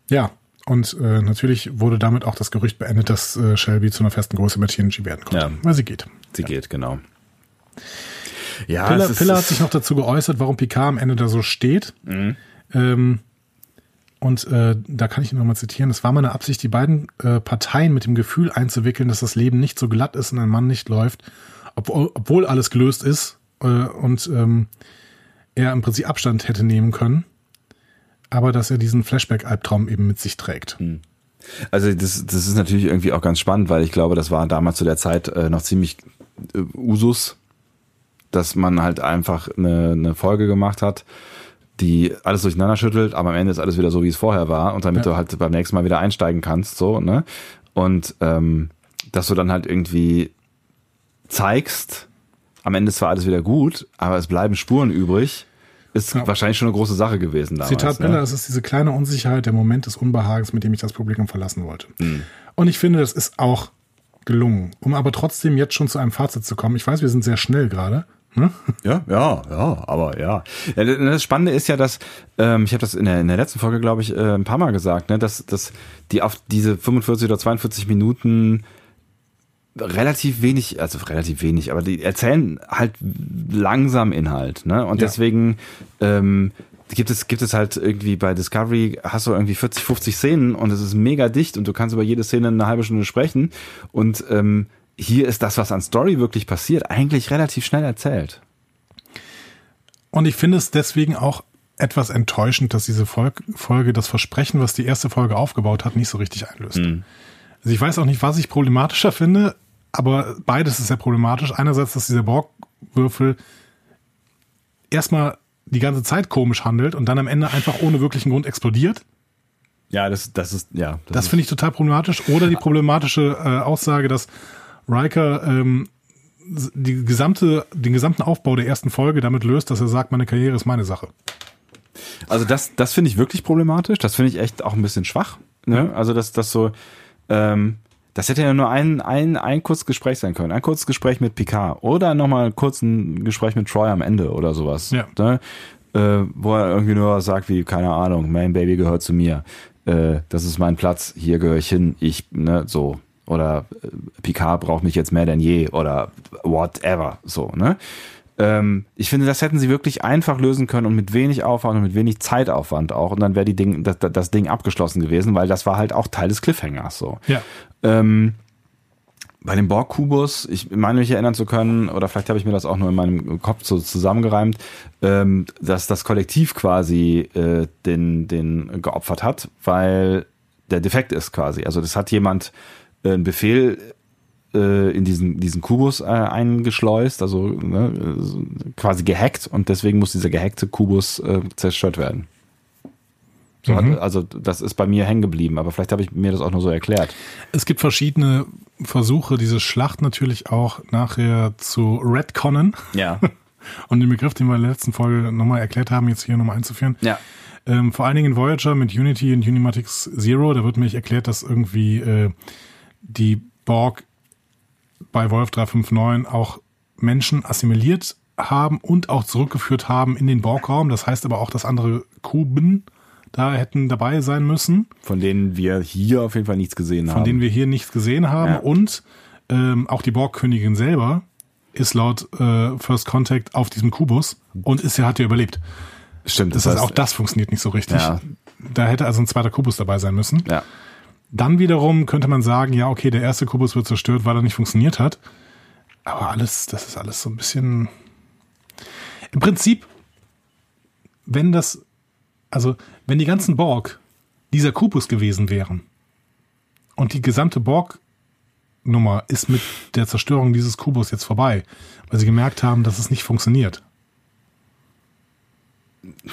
ja, und äh, natürlich wurde damit auch das Gerücht beendet, dass äh, Shelby zu einer festen Größe bei TNG werden konnte. Ja. Weil sie geht. Sie geht, genau. Ja, Piller, Piller hat sich noch dazu geäußert, warum Picard am Ende da so steht. Mhm. Ähm, und äh, da kann ich ihn nochmal zitieren. Es war meine Absicht, die beiden äh, Parteien mit dem Gefühl einzuwickeln, dass das Leben nicht so glatt ist und ein Mann nicht läuft, obwohl, obwohl alles gelöst ist äh, und ähm, er im Prinzip Abstand hätte nehmen können. aber dass er diesen Flashback-Albtraum eben mit sich trägt. Also das, das ist natürlich irgendwie auch ganz spannend, weil ich glaube, das war damals zu der Zeit äh, noch ziemlich äh, Usus, dass man halt einfach eine, eine Folge gemacht hat, die alles durcheinander schüttelt, aber am Ende ist alles wieder so, wie es vorher war und damit Ja. du halt beim nächsten Mal wieder einsteigen kannst, so, ne? Und ähm, dass du dann halt irgendwie zeigst, am Ende ist zwar alles wieder gut, aber es bleiben Spuren übrig, ist Ja. wahrscheinlich schon eine große Sache gewesen damals. Zitat ne? Bella, es ist diese kleine Unsicherheit, der Moment des Unbehagens, mit dem ich das Publikum verlassen wollte. Hm. Und ich finde, das ist auch gelungen. Um aber trotzdem jetzt schon zu einem Fazit zu kommen. Ich weiß, wir sind sehr schnell gerade. Ne? Ja, ja, ja, aber ja. ja das Spannende ist ja, dass, ähm, ich habe das in der, in der letzten Folge, glaube ich, äh, ein paar Mal gesagt, ne, dass, dass die auf diese 45 oder 42 Minuten relativ wenig, also relativ wenig, aber die erzählen halt langsam Inhalt, ne? Und Ja. deswegen ähm, gibt es gibt es halt irgendwie bei Discovery hast du irgendwie 40, 50 Szenen und es ist mega dicht und du kannst über jede Szene eine halbe Stunde sprechen und ähm, hier ist das, was an Story wirklich passiert, eigentlich relativ schnell erzählt. Und ich finde es deswegen auch etwas enttäuschend, dass diese Fol- Folge das Versprechen, was die erste Folge aufgebaut hat, nicht so richtig einlöst. Also ich weiß auch nicht, was ich problematischer finde, aber beides ist sehr problematisch. Einerseits, dass dieser Borgwürfel erstmal die ganze Zeit komisch handelt und dann am Ende einfach ohne wirklichen Grund explodiert. Ja, das, das ist, ja. Das finde ich total problematisch. Oder die problematische äh, Aussage, dass Riker ähm, die gesamte, den gesamten Aufbau der ersten Folge damit löst, dass er sagt, meine Karriere ist meine Sache. Also das, das finde ich wirklich problematisch. Das finde ich echt auch ein bisschen schwach. Ne? Also das, das so, ähm, das hätte ja nur ein, ein, ein kurzes Gespräch sein können. Ein kurzes Gespräch mit Picard. Oder nochmal kurz ein Gespräch mit Troy am Ende oder sowas. Ja. Ne? Äh, wo er irgendwie nur was sagt wie, keine Ahnung, mein Baby gehört zu mir. Äh, das ist mein Platz, hier gehöre ich hin. Ich, ne, so. Oder äh, Picard braucht mich jetzt mehr denn je. Oder whatever. So, ne? Ähm, ich finde, das hätten sie wirklich einfach lösen können und mit wenig Aufwand und mit wenig Zeitaufwand auch. Und dann wäre die Ding, das, das Ding abgeschlossen gewesen, weil das war halt auch Teil des Cliffhangers so. Ja. Ähm, bei dem Borg-Kubus, ich meine mich erinnern zu können, oder vielleicht habe ich mir das auch nur in meinem Kopf so zusammengereimt, ähm, dass das Kollektiv quasi äh, den, den geopfert hat, weil der defekt ist quasi. Also das hat jemand einen Befehl äh, in diesen, diesen Kubus äh, eingeschleust, also ne, äh, quasi gehackt und deswegen muss dieser gehackte Kubus äh, zerstört werden. So hat, also das ist bei mir hängen geblieben, aber vielleicht habe ich mir das auch nur so erklärt. Es gibt verschiedene Versuche, diese Schlacht natürlich auch nachher zu retconnen Ja. und den Begriff, den wir in der letzten Folge nochmal erklärt haben, jetzt hier nochmal einzuführen. Ja. Ähm, vor allen Dingen in Voyager mit Unity und Unimatics Zero, da wird mir erklärt, dass irgendwie äh, die Borg bei Wolf 359 auch Menschen assimiliert haben und auch zurückgeführt haben in den Borgraum. Das heißt aber auch, dass andere Kuben da hätten dabei sein müssen, Von denen wir hier auf jeden Fall nichts gesehen von haben. denen wir hier nichts gesehen haben. Ja. Und ähm, auch die Borgkönigin selber ist laut äh, First Contact auf diesem Kubus und ist ja, hat ja überlebt. Stimmt, Das das, heißt, heißt, auch das funktioniert nicht so richtig. Ja. Da hätte also ein zweiter Kubus dabei sein müssen. Ja. Dann wiederum könnte man sagen, ja, okay, der erste Kubus wird zerstört, weil er nicht funktioniert hat. Aber alles, das ist alles so ein bisschen. Im Prinzip, wenn das, also, wenn die ganzen Borg dieser Kubus gewesen wären und die gesamte Borg-Nummer ist mit der Zerstörung dieses Kubus jetzt vorbei, weil sie gemerkt haben, dass es nicht funktioniert.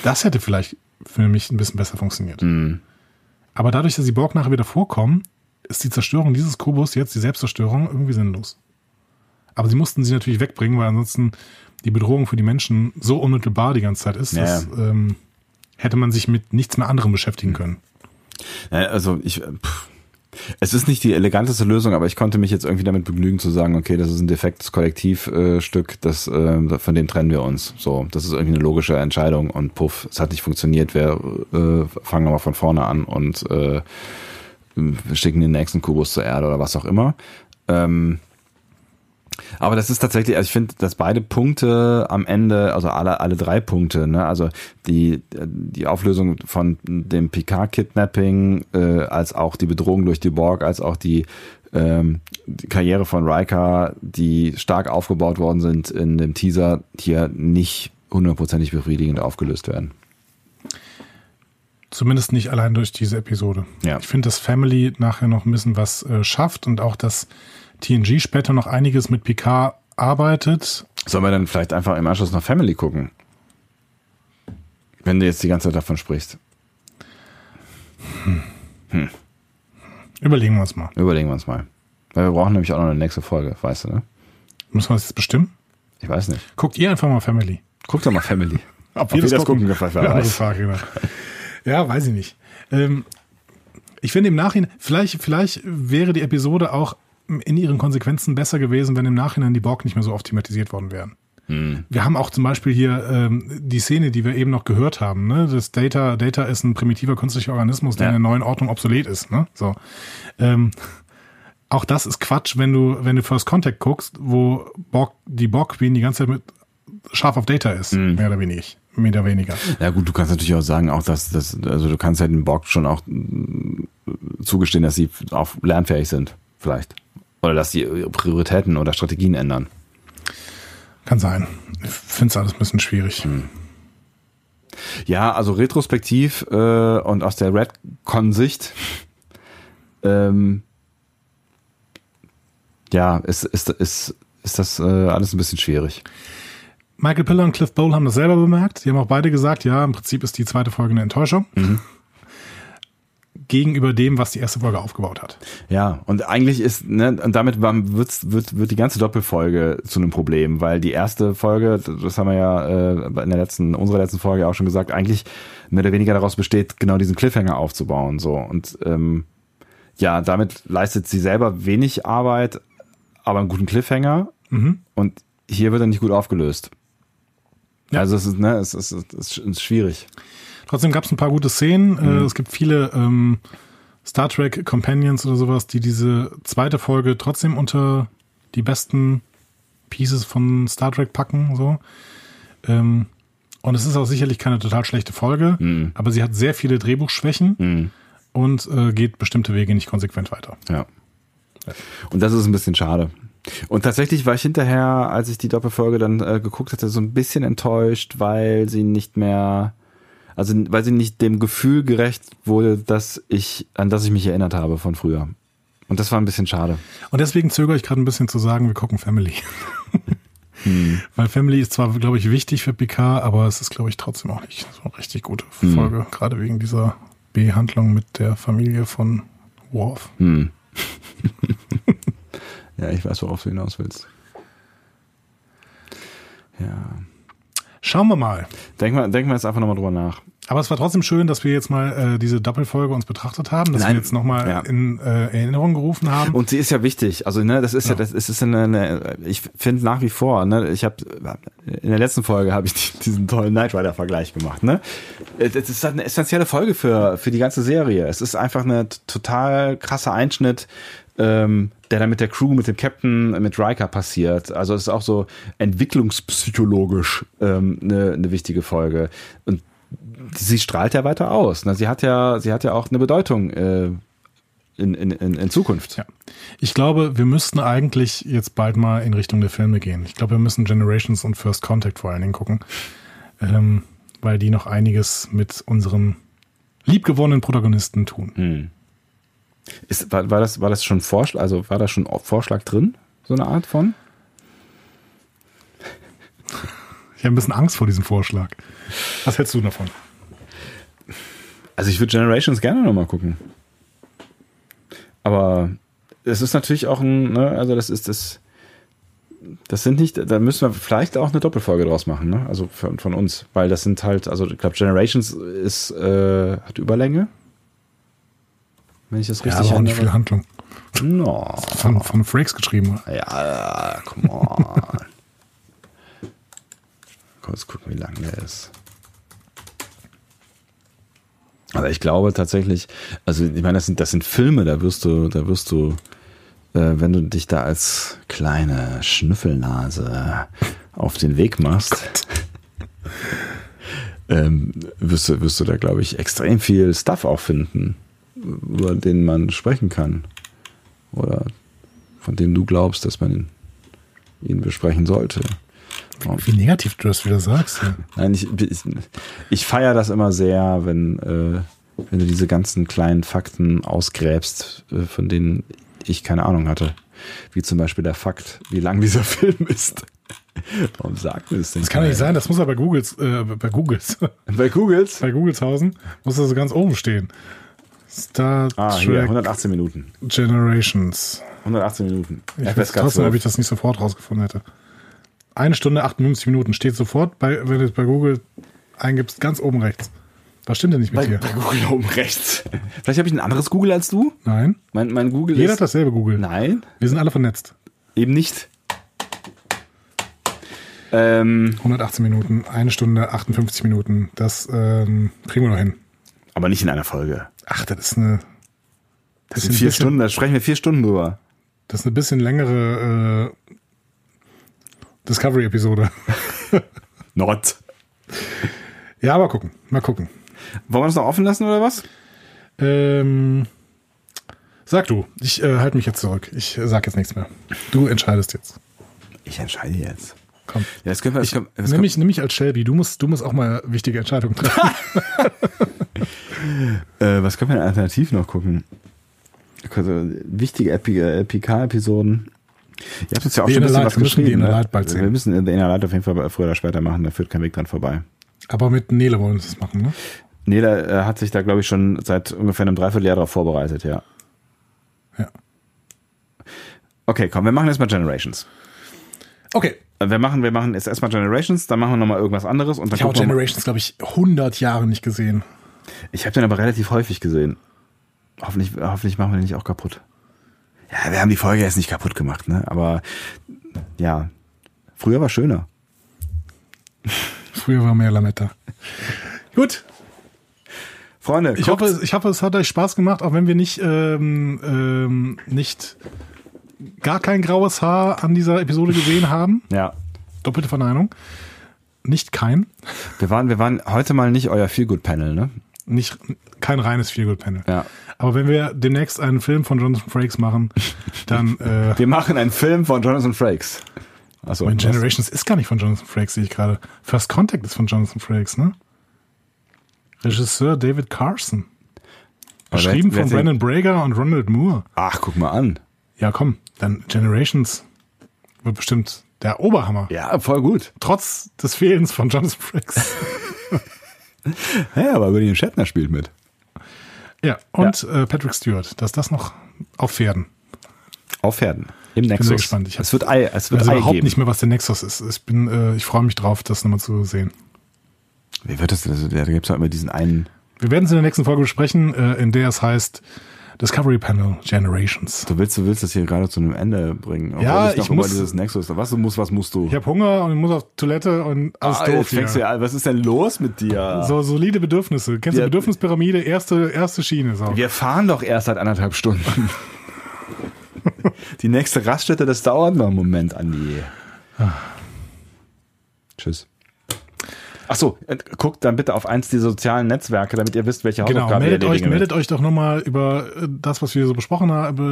Das hätte vielleicht für mich ein bisschen besser funktioniert. Aber dadurch, dass die Borg nachher wieder vorkommen, ist die Zerstörung dieses Kubus jetzt, die Selbstzerstörung, irgendwie sinnlos. Aber sie mussten sie natürlich wegbringen, weil ansonsten die Bedrohung für die Menschen so unmittelbar die ganze Zeit ist, Ja, dass ähm, hätte man sich mit nichts mehr anderem beschäftigen können. Ja, also ich, äh, pff, es ist nicht die eleganteste Lösung, aber ich konnte mich jetzt irgendwie damit begnügen zu sagen, okay, das ist ein defektes Kollektivstück, Stück, das, äh, von dem trennen wir uns. So, das ist irgendwie eine logische Entscheidung und puff, es hat nicht funktioniert, wir äh, fangen nochmal von vorne an und äh, schicken den nächsten Kubus zur Erde oder was auch immer. Ähm, aber das ist tatsächlich, also ich finde, dass beide Punkte am Ende, also alle, alle drei Punkte, ne, also die, die Auflösung von dem Picard-Kidnapping, äh, als auch die Bedrohung durch die Borg, als auch die, ähm, die Karriere von Riker, die stark aufgebaut worden sind in dem Teaser, hier nicht hundertprozentig befriedigend aufgelöst werden. Zumindest nicht allein durch diese Episode. Ja. Ich finde, dass Family nachher noch ein bisschen was äh, schafft und auch, dass TNG später noch einiges mit Picard arbeitet. Sollen wir dann vielleicht einfach im Anschluss noch Family gucken? Wenn du jetzt die ganze Zeit davon sprichst. Überlegen wir uns mal. Überlegen wir uns mal. Weil wir brauchen nämlich auch noch eine nächste Folge, weißt du, ne? Müssen wir das jetzt bestimmen? Ich weiß nicht. Guckt ihr einfach mal Family. Guck doch mal Family. Ob wir das gucken, wer Eine andere weiß. Frage, genau. Ja, weiß ich nicht. Ähm, ich finde im Nachhinein, vielleicht, vielleicht wäre die Episode auch in ihren Konsequenzen besser gewesen, wenn im Nachhinein die Borg nicht mehr so oft thematisiert worden wären. Wir haben auch zum Beispiel hier ähm, die Szene, die wir eben noch gehört haben. Ne? Das Data, Data ist ein primitiver künstlicher Organismus, der Ja. in der neuen Ordnung obsolet ist. Ne? So. Ähm, auch das ist Quatsch, wenn du, wenn du First Contact guckst, wo Borg, die Borg Queen die ganze Zeit mit scharf auf Data ist, mehr oder weniger. Mehr oder weniger. Ja gut, du kannst natürlich auch sagen, auch dass das, also du kannst ja den Borg schon auch mm, zugestehen, dass sie auch lernfähig sind, vielleicht. Oder dass sie ihre Prioritäten oder Strategien ändern. Kann sein. Ich finde es alles ein bisschen schwierig. Ja, also retrospektiv äh, und aus der Redcon-Sicht, ähm, ja, ist, ist, ist, ist das äh, alles ein bisschen schwierig. Michael Piller und Cliff Bowl haben das selber bemerkt. Die haben auch beide gesagt, ja, im Prinzip ist die zweite Folge eine Enttäuschung. Gegenüber dem, was die erste Folge aufgebaut hat. Ja, und eigentlich ist, ne, und damit wird's, wird, wird die ganze Doppelfolge zu einem Problem, weil die erste Folge, das haben wir ja äh, in der letzten, unserer letzten Folge auch schon gesagt, eigentlich mehr oder weniger daraus besteht, genau diesen Cliffhanger aufzubauen. So. Und ähm, ja, damit leistet sie selber wenig Arbeit, aber einen guten Cliffhanger. Und hier wird er nicht gut aufgelöst. Ja. Also es ist, ne, es ist, es ist schwierig. Trotzdem gab es ein paar gute Szenen. Äh, es gibt viele ähm, Star Trek Companions oder sowas, die diese zweite Folge trotzdem unter die besten Pieces von Star Trek packen. So. Ähm, und es ist auch sicherlich keine total schlechte Folge, aber sie hat sehr viele Drehbuchschwächen und äh, geht bestimmte Wege nicht konsequent weiter. Ja. Und das ist ein bisschen schade. Und tatsächlich war ich hinterher, als ich die Doppelfolge dann äh, geguckt hatte, so ein bisschen enttäuscht, weil sie nicht mehr, also weil sie nicht dem Gefühl gerecht wurde, dass ich, an das ich mich erinnert habe von früher. Und das war ein bisschen schade. Und deswegen zögere ich gerade ein bisschen zu sagen, wir gucken Family. Weil Family ist zwar, glaube ich, wichtig für Picard, aber es ist, glaube ich, trotzdem auch nicht so eine richtig gute Folge. Gerade wegen dieser Behandlung mit der Familie von Worf. Ja, ich weiß, worauf du hinaus willst. Ja. Schauen wir mal. Denk mal, denk mal jetzt einfach nochmal drüber nach. Aber es war trotzdem schön, dass wir jetzt mal äh, diese Doppelfolge uns betrachtet haben, dass Nein. wir jetzt nochmal Ja. in äh, Erinnerung gerufen haben. Und sie ist ja wichtig. Also ne, das ist ja, Ja. das ist, ist eine, eine ich finde nach wie vor. Ne, ich habe in der letzten Folge habe ich die- diesen tollen Knight Rider Vergleich gemacht. Ne, das ist halt eine essentielle Folge für für die ganze Serie. Es ist einfach eine total krasse Einschnitt, ähm, der dann mit der Crew, mit dem Captain, mit Riker passiert. Also es ist auch so entwicklungspsychologisch ähm, eine, eine wichtige Folge. Und sie strahlt ja weiter aus. Ne? Sie hat ja, sie hat ja auch eine Bedeutung äh, in, in, in, Zukunft. Ja. Ich glaube, wir müssten eigentlich jetzt bald mal in Richtung der Filme gehen. Ich glaube, wir müssen Generations und First Contact vor allen Dingen gucken, ähm, weil die noch einiges mit unseren liebgewonnenen Protagonisten tun. Ist, war, war, das, war das schon Vorschlag, also war da schon Vorschlag drin? So eine Art von? Ich habe ein bisschen Angst vor diesem Vorschlag. Was hältst du davon? Also ich würde Generations gerne nochmal gucken. Aber es ist natürlich auch ein, ne, also das ist das, das sind nicht, da müssen wir vielleicht auch eine Doppelfolge draus machen, ne? Also von, von uns, weil das sind halt, also ich glaube Generations ist, äh, hat Überlänge. Wenn ich das Ja, richtig aber auch nicht viel. Handlung. No. Von, von Frakes geschrieben. Ja, come on. Kurz gucken, wie lang der ist. Aber ich glaube tatsächlich, also ich meine, das sind, das sind Filme, da wirst du, da wirst du, äh, wenn du dich da als kleine Schnüffelnase auf den Weg machst, ähm, wirst du, wirst du da, glaube ich, extrem viel Stuff auch finden, über den man sprechen kann. Oder von dem du glaubst, dass man ihn, besprechen sollte. Wie negativ du das wieder sagst. Ja. Nein, ich, ich, ich feiere das immer sehr, wenn, äh, Wenn du diese ganzen kleinen Fakten ausgräbst, äh, von denen ich keine Ahnung hatte. Wie zum Beispiel der Fakt, wie lang dieser Film ist. Warum sagt mir das denn? Das kann nicht sein, das muss ja bei Googles, äh, bei Googles, Bei Googles? bei Googleshausen, muss das so ganz oben stehen. Star Ah, hier, Trek 118 Minuten. Generations. 118 Minuten. Ich FSK weiß trotzdem, 12. ob ich das nicht sofort rausgefunden hätte. Eine Stunde 58 Minuten steht sofort, bei, wenn du es bei Google eingibst, ganz oben rechts. Was stimmt denn nicht mit bei, dir? bei Google oben rechts. Vielleicht habe ich ein anderes Google als du? Nein. Mein, mein Google Jeder ist... hat dasselbe Google. Nein, Wir sind alle vernetzt. eben nicht. Ähm, 118 Minuten, eine Stunde 58 Minuten. Das ähm, kriegen wir noch hin. aber nicht in einer Folge. Ach, das ist eine. Das sind vier Stunden, da sprechen wir vier Stunden drüber. Das ist eine bisschen längere äh, Discovery-Episode. Not. Ja, mal gucken. Mal gucken. Wollen wir das noch offen lassen oder was? Ähm, sag du. Ich äh, halte mich jetzt zurück. Ich äh, sag jetzt nichts mehr. Du entscheidest jetzt. Ich entscheide jetzt. Komm. Ja, das können wir, das können, das Nimm mich, nimm mich als Shelby. Du musst, du musst auch mal wichtige Entscheidungen treffen. äh, was können wir denn alternativ noch gucken? Also, wichtige LPK-Episoden. Ihr habt uns ja auch schon ein bisschen Light, was wir müssen geschrieben. The Inner ne? Wir müssen The Inner Light auf jeden Fall früher oder später machen, da führt kein Weg dran vorbei. Aber mit Nele wollen wir das machen, ne? Nela äh, hat sich da, glaube ich, schon seit ungefähr einem Dreivierteljahr darauf vorbereitet, ja. Ja. Okay, komm, wir machen jetzt mal Generations. Okay. Äh, Wir machen, wir machen jetzt erstmal Generations, dann machen wir nochmal irgendwas anderes und dann Ich habe Generations, glaube ich, 100 Jahre nicht gesehen. Ich habe den aber relativ häufig gesehen. Hoffentlich, hoffentlich machen wir den nicht auch kaputt. Ja, wir haben die Folge jetzt nicht kaputt gemacht, ne? Aber ja, früher war schöner. Früher war mehr Lametta. Gut. Freunde, Ich guckt- hoffe, ich hoffe, es hat euch Spaß gemacht, auch wenn wir nicht, ähm, ähm, nicht gar kein graues Haar an dieser Episode gesehen haben. ja, Doppelte Verneinung. Nicht kein. wir waren, wir waren heute mal nicht euer Feelgood-Panel, ne? Nicht, kein reines Feelgood-Panel. Ja. Aber wenn wir demnächst einen Film von Jonathan Frakes machen, dann, äh, Wir machen einen Film von Jonathan Frakes. Achso, mein Generations ist gar nicht von Jonathan Frakes, sehe ich gerade. First Contact ist von Jonathan Frakes, ne? Regisseur David Carson. Geschrieben von Brandon Brager und Ronald Moore. Ach, guck mal an. Ja, komm, dann Generations wird bestimmt der Oberhammer. Ja, voll gut. Trotz des Fehlens von Jonathan Frakes. Ja, aber William Shatner spielt mit. ja, und Äh, Patrick Stewart, dass das noch auf Pferden. Auf Pferden. Im Bin Nexus. sehr gespannt. Ich hab- es wird Ei, es wird Also Ei überhaupt geben. nicht mehr, was der Nexus ist. Ich bin, äh, ich freue mich drauf, das nochmal zu sehen. Wie wird das? Also, da gibt's ja immer diesen einen. Wir werden es in der nächsten Folge besprechen, äh, in der es heißt Discovery Panel Generations. Du willst, du willst das hier gerade zu einem Ende bringen. Obwohl Ja, ich über muss- dieses Nexus. Was du musst, was musst du? Ich habe Hunger und ich muss auf Toilette und alles Ah, doof fängst du an. Was ist denn los mit dir? So solide Bedürfnisse. Kennst du Ja. Bedürfnispyramide? Erste, erste Schiene. So. Wir fahren doch erst seit anderthalb Stunden. Die nächste Raststätte, das dauert noch einen Moment, Andi. Tschüss. Ach so, äh, guckt dann bitte auf eins dieser sozialen Netzwerke, damit ihr wisst, welche Genau, Hausaufgaben meldet ihr euch, meldet euch doch nochmal über äh, das, was wir so besprochen,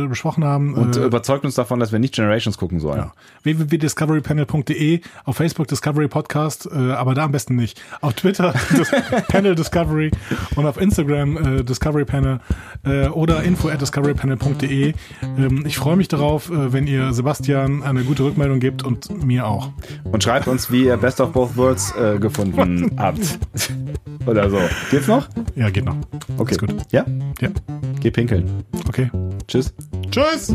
besprochen haben. Und äh, überzeugt uns davon, dass wir nicht Generations gucken sollen. ja. www.discoverypanel.de, auf Facebook Discovery Podcast, äh, aber da am besten nicht. Auf Twitter Panel Discovery und auf Instagram äh, Discovery Panel äh, oder info at discoverypanel.de. Ähm, ich freue mich darauf, äh, wenn ihr Sebastian eine gute Rückmeldung gebt und mir auch. Und schreibt uns, wie ihr Best of Both Worlds äh, gefunden habt. Oder so. Geht's noch? Ja, geht noch. Okay. Ist gut. Ja? Ja, Geh pinkeln. okay. Tschüss. Tschüss!